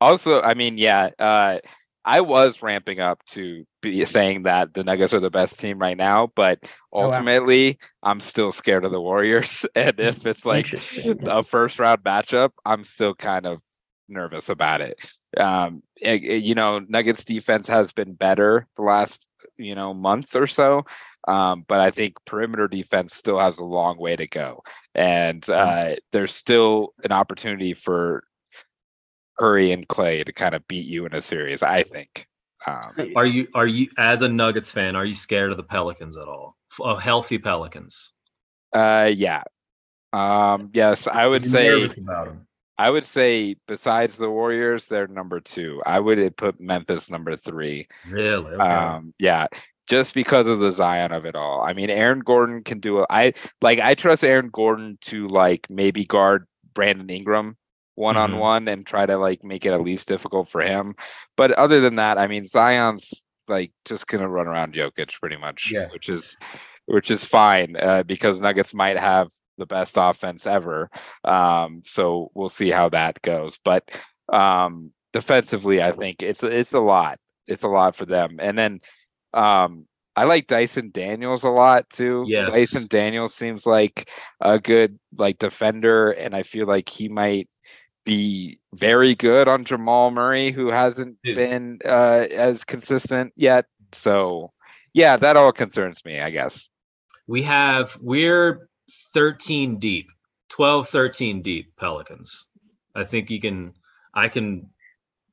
also, I mean, yeah, uh, I was ramping up to be saying that the Nuggets are the best team right now, but Oh, wow. ultimately, I'm still scared of the Warriors. and if it's like a first round matchup, I'm still kind of nervous about it. Um, it- it- you know, Nuggets defense has been better the last you know month or so, um, but I think perimeter defense still has a long way to go, and uh, there's still an opportunity for Curry and Clay to kind of beat you in a series. I think. Um, Are you are you as a Nuggets fan? Are you scared of the Pelicans at all? F- Of healthy Pelicans? uh, yeah. Um, yes, I would You're say. about them. I would say besides the Warriors, they're number two. I would put Memphis number three. Really? Okay. Um, yeah, just because of the Zion of it all. I mean, Aaron Gordon can do it. I like I trust Aaron Gordon to like maybe guard Brandon Ingram one on one and try to like make it at least difficult for him. But other than that, I mean, Zion's like just gonna run around Jokic pretty much, Yes. which is which is fine uh, because Nuggets might have the best offense ever. Um, so we'll see how that goes. But um, defensively, I think it's it's a lot. It's a lot for them. And then um, I like Dyson Daniels a lot too. Yes. Dyson Daniels seems like a good like defender, and I feel like he might be very good on Jamal Murray, who hasn't been uh, as consistent yet. So yeah, that all concerns me, I guess. we have we're 13 deep, 12, 13 deep Pelicans. I think you can, I can,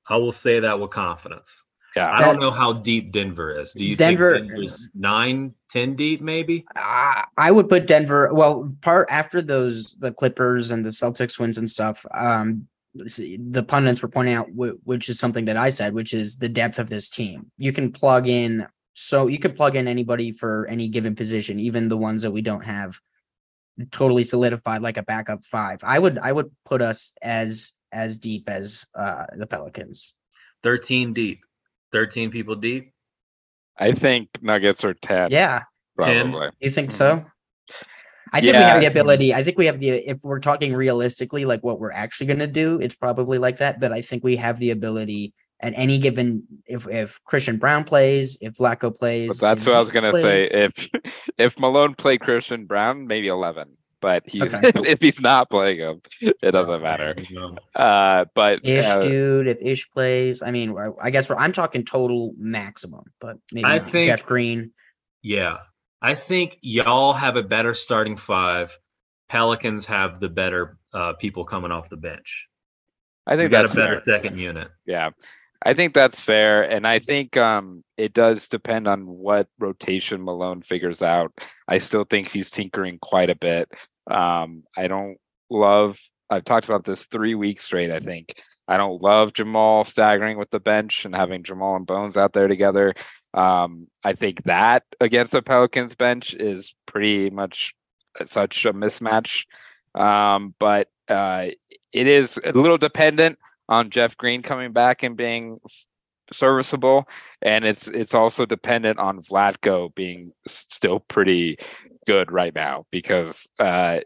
I will say that with confidence. Yeah. I don't know how deep Denver is. Do you Denver- think Denver's nine, 10 deep, maybe? I, I would put Denver. Well, part after those the Clippers and the Celtics wins and stuff. Um, the pundits were pointing out, which is something that I said, which is the depth of this team. You can plug in, so you can plug in anybody for any given position, even the ones that we don't have totally solidified, like a backup five. I would I would put us as as deep as uh the Pelicans. 13 deep, 13 people deep. I think Nuggets are 10. Yeah, 10. You think Mhm. so? I think we have the ability. I think we have the. If we're talking realistically, like what we're actually going to do, it's probably like that. But I think we have the ability at any given. If if Christian Braun plays, if Vlatko plays, But that's if what I was gonna say. If if Malone played Christian Braun, maybe eleven. But he's Okay. if he's not playing him, it doesn't matter. Uh, but Ish, uh, dude. If Ish plays, I mean, I- I guess we're, I'm talking total maximum, but maybe I think- Jeff Green. Yeah. I think y'all have a better starting five. Pelicans have the better uh, people coming off the bench. I We think got that's a better fair. second unit. Yeah. I think that's fair. And I think um it does depend on what rotation Malone figures out. I still think he's tinkering quite a bit. Um I don't love I've talked about this three weeks straight, I think. I don't love Jamal staggering with the bench and having Jamal and Bones out there together. Um, I think that against the Pelicans bench is pretty much such a mismatch. Um, but uh, it is a little dependent on Jeff Green coming back and being serviceable, and it's it's also dependent on Vlatko being still pretty good right now because uh,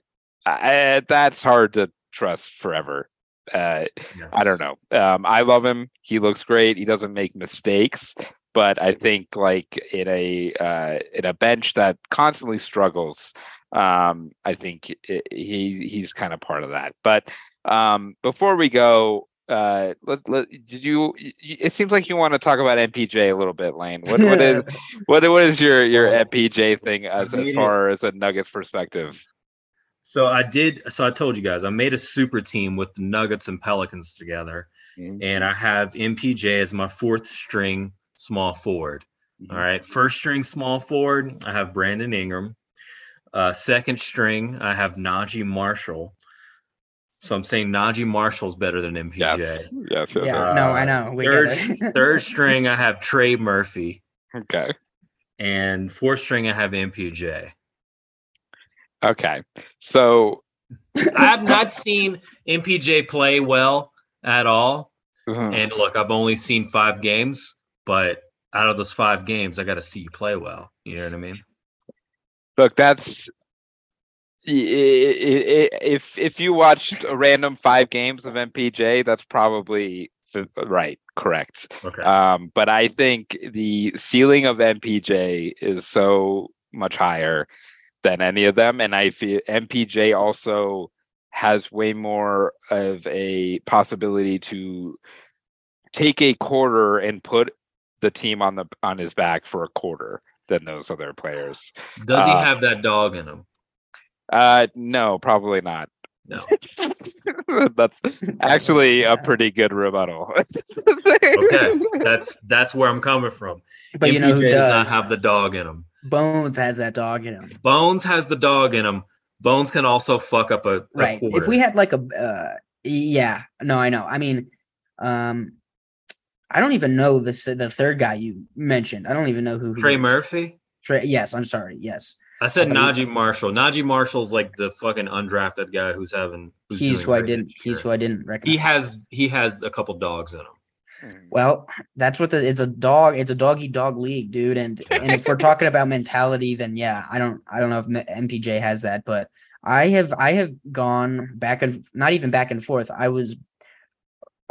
I, that's hard to trust forever. Uh, I don't know. Um, I love him. He looks great. He doesn't make mistakes, but I think like in a uh, in a bench that constantly struggles, um, I think i he he's kind of part of that. But um, before we go, uh, let, let did you? It seems like you want to talk about MPJ a little bit, Lane. What what is what what is your your MPJ thing as as far as a Nuggets perspective? So I did. So I told you guys I made a super team with the Nuggets and Pelicans together, and I have MPJ as my fourth string small forward. All right, first string small forward, I have Brandon Ingram. Uh, second string, I have Naji Marshall. So I'm saying Naji Marshall's better than MPJ. Yes, yes, yes. Yeah, yes. no, I know. We third, third string, I have Trey Murphy, Okay. and fourth string, I have MPJ. Okay. So I have not seen MPJ play well at all. mhm. And look, I've only seen five games, but out of those five games, I got to see you play well. You know what I mean? look, that's if if you watched a random five games of MPJ, that's probably right, correct. Okay. Um, but I think the ceiling of MPJ is so much higher than any of them, and I feel MPJ also has way more of a possibility to take a quarter and put the team on the on his back for a quarter than those other players. Does he uh, have that dog in him? Uh, no, probably not. No. That's actually a pretty good rebuttal. Okay, that's that's where I'm coming from. but you know who MPJ does? not have the dog in him. Bones has that dog in him. Bones has the dog in him. Bones can also fuck up a, a right quarter. if we had like a uh yeah no i know i mean um i don't even know this the third guy you mentioned i don't even know who he Trey is. Murphy, Trey, yes i'm sorry yes I said I thought Naji Marshall. Naji Marshall's like the fucking undrafted guy who's having. Who's he's who i didn't he's who i didn't recognize He has he has a couple dogs in him. well that's what the it's a dog it's a dog eat dog league dude and and if we're talking about mentality then yeah i don't i don't know if mpj has that but i have i have gone back and not even back and forth i was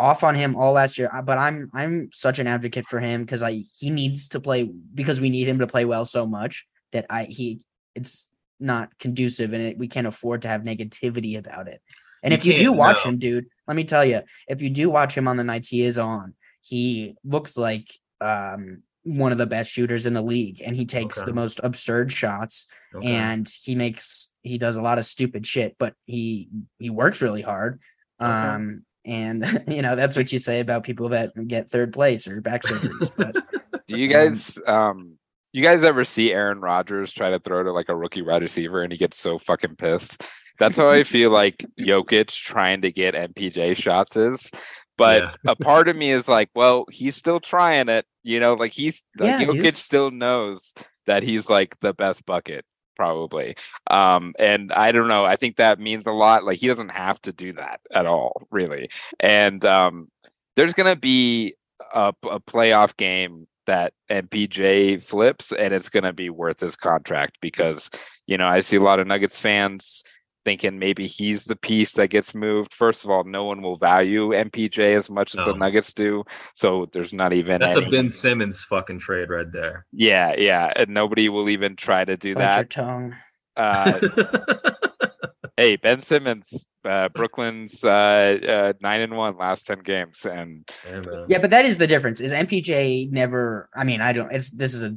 off on him all last year, uh, but I'm I'm such an advocate for him because I he needs to play because we need him to play well so much that I he it's not conducive and it, we can't afford to have negativity about it. And You if you do watch no. him, dude, let me tell you, if you do watch him on the nights he is on, he looks like um one of the best shooters in the league and he takes Okay. the most absurd shots Okay. and he makes he does a lot of stupid shit, but he he works really hard. Um, and you know that's what you say about people that get third place or back surgeries. But Do you guys um you guys ever see Aaron Rodgers try to throw to like a rookie wide receiver and he gets so fucking pissed? That's how I feel like Jokic trying to get MPJ shots is. But Yeah. a part of me is like, well, he's still trying it. You know, like he's like Yeah, dude. Jokic still knows that he's like the best bucket, probably. Um, and I don't know. I think that means a lot. Like he doesn't have to do that at all, really. And um, there's gonna be a, a playoff game that MPJ flips, and it's gonna be worth his contract because you know I see a lot of Nuggets fans thinking maybe he's the piece that gets moved. First of all, no one will value MPJ as much as the Nuggets do, so there's not even That's any. a Ben Simmons fucking trade right there. yeah, yeah, and nobody will even try to do bite your that. tongue. Uh, hey, Ben Simmons, uh, Brooklyn's uh, uh, nine and one last ten games, and Yeah. Yeah, but that is the difference. Is MPJ never? I mean, I don't. It's this is a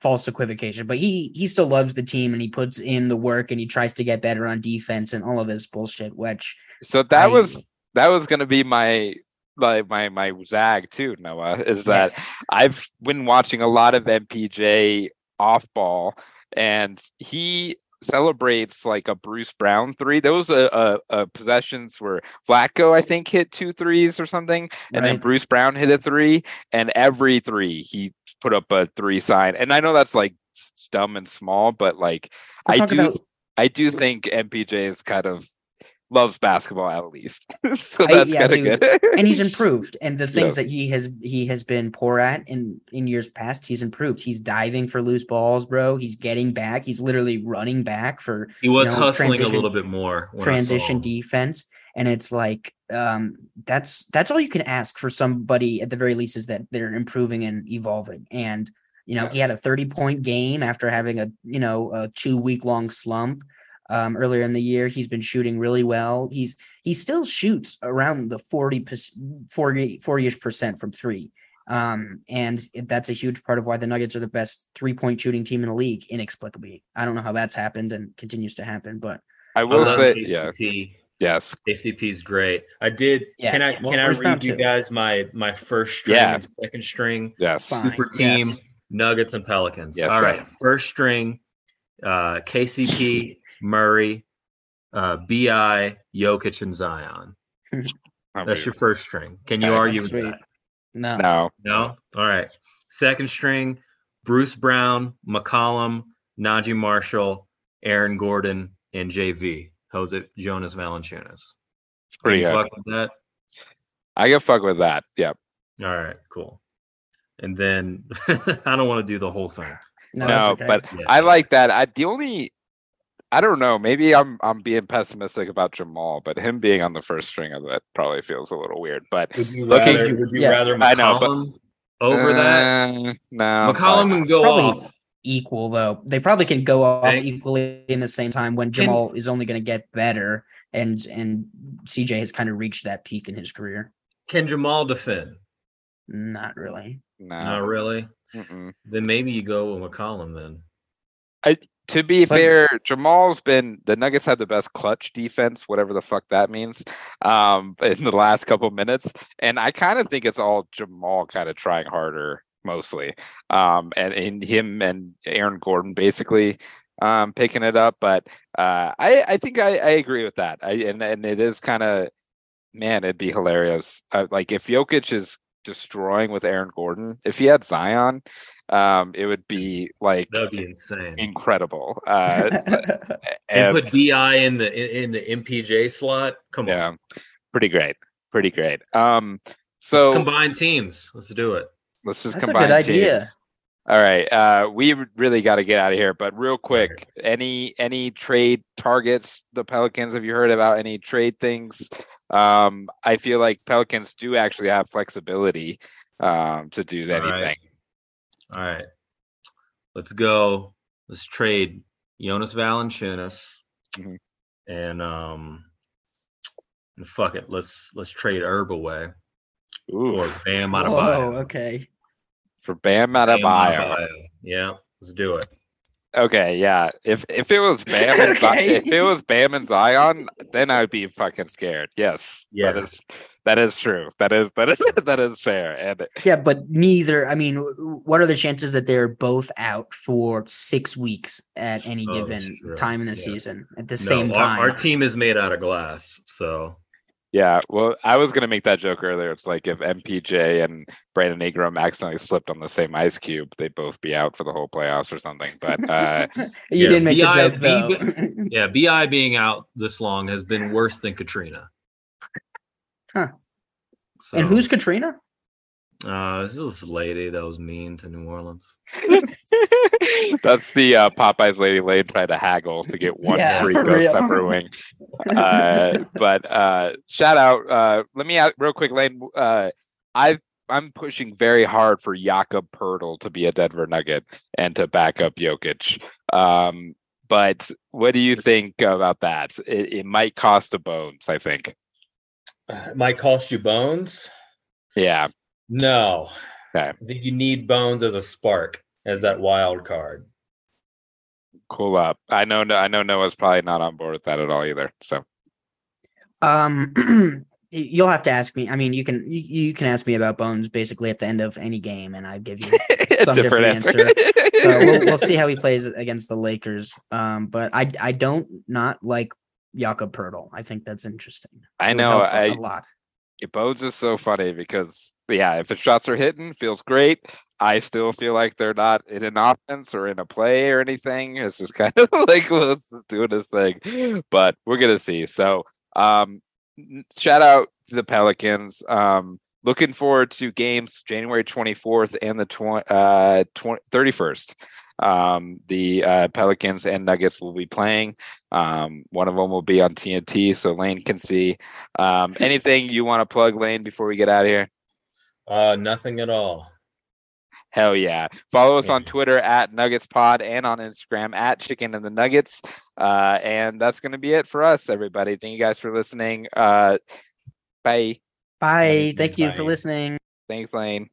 false equivocation, but he he still loves the team and he puts in the work and he tries to get better on defense and all of this bullshit. Which so that I- was that was gonna be my like my my zag too, Noah. Is that yes. I've been watching a lot of MPJ off ball, and he celebrates like a Bruce Brown three. Those uh, uh, uh possessions where Vlatko I think hit two threes or something, and then Bruce Brown hit a three, and every three he put up a three sign. And I know that's like dumb and small, but like We're I do about- I do think MPJ is kind of loves basketball at least, so I- that's yeah, kind of dude. good. and he's improved. And the things Yeah. that he has he has been poor at in in years past, he's improved. He's diving for loose balls, bro. He's getting back. He's literally running back for He was you know, hustling a little bit more. when I saw transition defense and it's like um that's that's all you can ask for somebody at the very least is that they're improving and evolving and you know he had a 30 point game after having a you know a two week long slump um earlier in the year he's been shooting really well he's he still shoots around the 40 40 40ish percent from three um and it- that's a huge part of why the nuggets are the best three point shooting team in the league inexplicably i don't know how that's happened and continues to happen but I I will love say, yeah, KCP. yes, KCP is great. I did. Can I Well, can I read you too. guys my my first string Yeah. and second string yes. Fine. super team yes. Nuggets and Pelicans. Yes, All right, yes. first string, uh, KCP, Murray, uh, Bi, Jokic, and Zion. That's your first string. Can you Okay, argue with sweet. that? no no. No. All right. Second string, Bruce Brown, McCollum, Naji Marshall, Aaron Gordon, and JV. How's it, Jonas Valanciunas. It's pretty Can you good. fuck with that? I can fuck with that. Yep. All right, cool. And then I don't want to do the whole thing. No, No, okay. but Yeah. I like that. I the only I don't know. Maybe I'm I'm being pessimistic about Jamal, but him being on the first string of it probably feels a little weird. But Would you Looking- rather, would you Yeah, rather I know, but- McCollum over that? uh, no, McCollum can go Probably off. equal though. They probably can go off Okay. equally in the same time when Jamal is only going to get better, and and CJ has kind of reached that peak in his career. Can Jamal defend? Not really. no. Not really. Mm-mm. Then maybe you go with McCollum then. To be But- fair, Jamal's been the Nuggets had the best clutch defense, whatever the fuck that means, um, in the last couple minutes, and I kind of think it's all Jamal kind of trying harder mostly, um, and in him and Aaron Gordon basically um, picking it up. But uh, I I think I, I agree with that. I and and it is kind of man, it'd be hilarious. Uh, like if Jokic is destroying with Aaron Gordon, if he had Zion, um, it would be like That'd be insane. incredible. Uh, And and- put Bi in the in, in the MPJ slot. Come on. yeah, pretty great, pretty great. Um, Let's so combine teams. Let's do it. let's just That's a combine good idea. All right, uh, we really got to get out of here, but real quick, any any trade targets? The Pelicans, have you heard about any trade things? Um, I feel like Pelicans do actually have flexibility um, to do All right. Anything. All right. Let's go. Let's trade Jonas Valanciunas Mhm. and um and fuck it. Let's let's trade Herb away Ooh, for Bam Whoa, Adebayo. okay. for Bam Bam Adebayo. Adebayo. Yeah, let's do it. Okay, yeah. If if it was Bam and Zi- Okay. if it was Bam and Zion, then I'd be fucking scared. Yes. Yeah. That is that is true. That is that is that is fair. And Yeah, but neither. I mean, what are the chances that they're both out for six weeks at any Oh, given sure. time in the Yeah. season at the No, same time? our team is made out of glass, so yeah, well, I was gonna make that joke earlier. It's like if MPJ and Brandon Ingram accidentally slipped on the same ice cube, they'd both be out for the whole playoffs or something. But uh you Yeah, did make the BI joke though. yeah, Bi being out this long has been worse than Katrina. Huh. So, and who's Katrina? uh this is this lady that was mean to New Orleans? that's the uh Popeyes Lady Lane trying to haggle to get one Yeah, free for ghost real. pepper wing. uh, but uh, shout out. Uh, let me out real quick, Lane. Uh, I I'm pushing very hard for Jakob Poeltl to be a Denver Nugget and to back up Jokic. Um, but what do you think about that? It, it might cost a bones. I think. Uh, it might cost you bones. Yeah. No. Okay. I think you need bones as a spark, as that wild card. Cool up. I know. I know Noah's probably not on board with that at all either. So Um, you'll have to ask me. I mean, you can you, you can ask me about Bones basically at the end of any game, and I give you some different, answer. so we'll, we'll see how he plays against the Lakers. Um, but I I don't not like Jakob Poeltl. I think that's interesting. I know. I a lot. it Bones is so funny because yeah, if the shots are hitting, feels great. I still feel like they're not in an offense or in a play or anything. It's just kind of like let's just doing this thing. But we're gonna see. So um shout out to the Pelicans. Um looking forward to games January 24th and the tw- uh tw- 31st. Um the uh Pelicans and Nuggets will be playing. Um one of them will be on TNT so Lane can see. Um anything you want to plug Lane before we get out of here? Uh, nothing at all. Hell yeah. Follow us on Twitter at Nuggets Pod and on Instagram at Chicken and the Nuggets. Uh, and that's going to be it for us, everybody. Thank you guys for listening. Uh, bye. Bye. Thank you for listening. Thanks, Lane.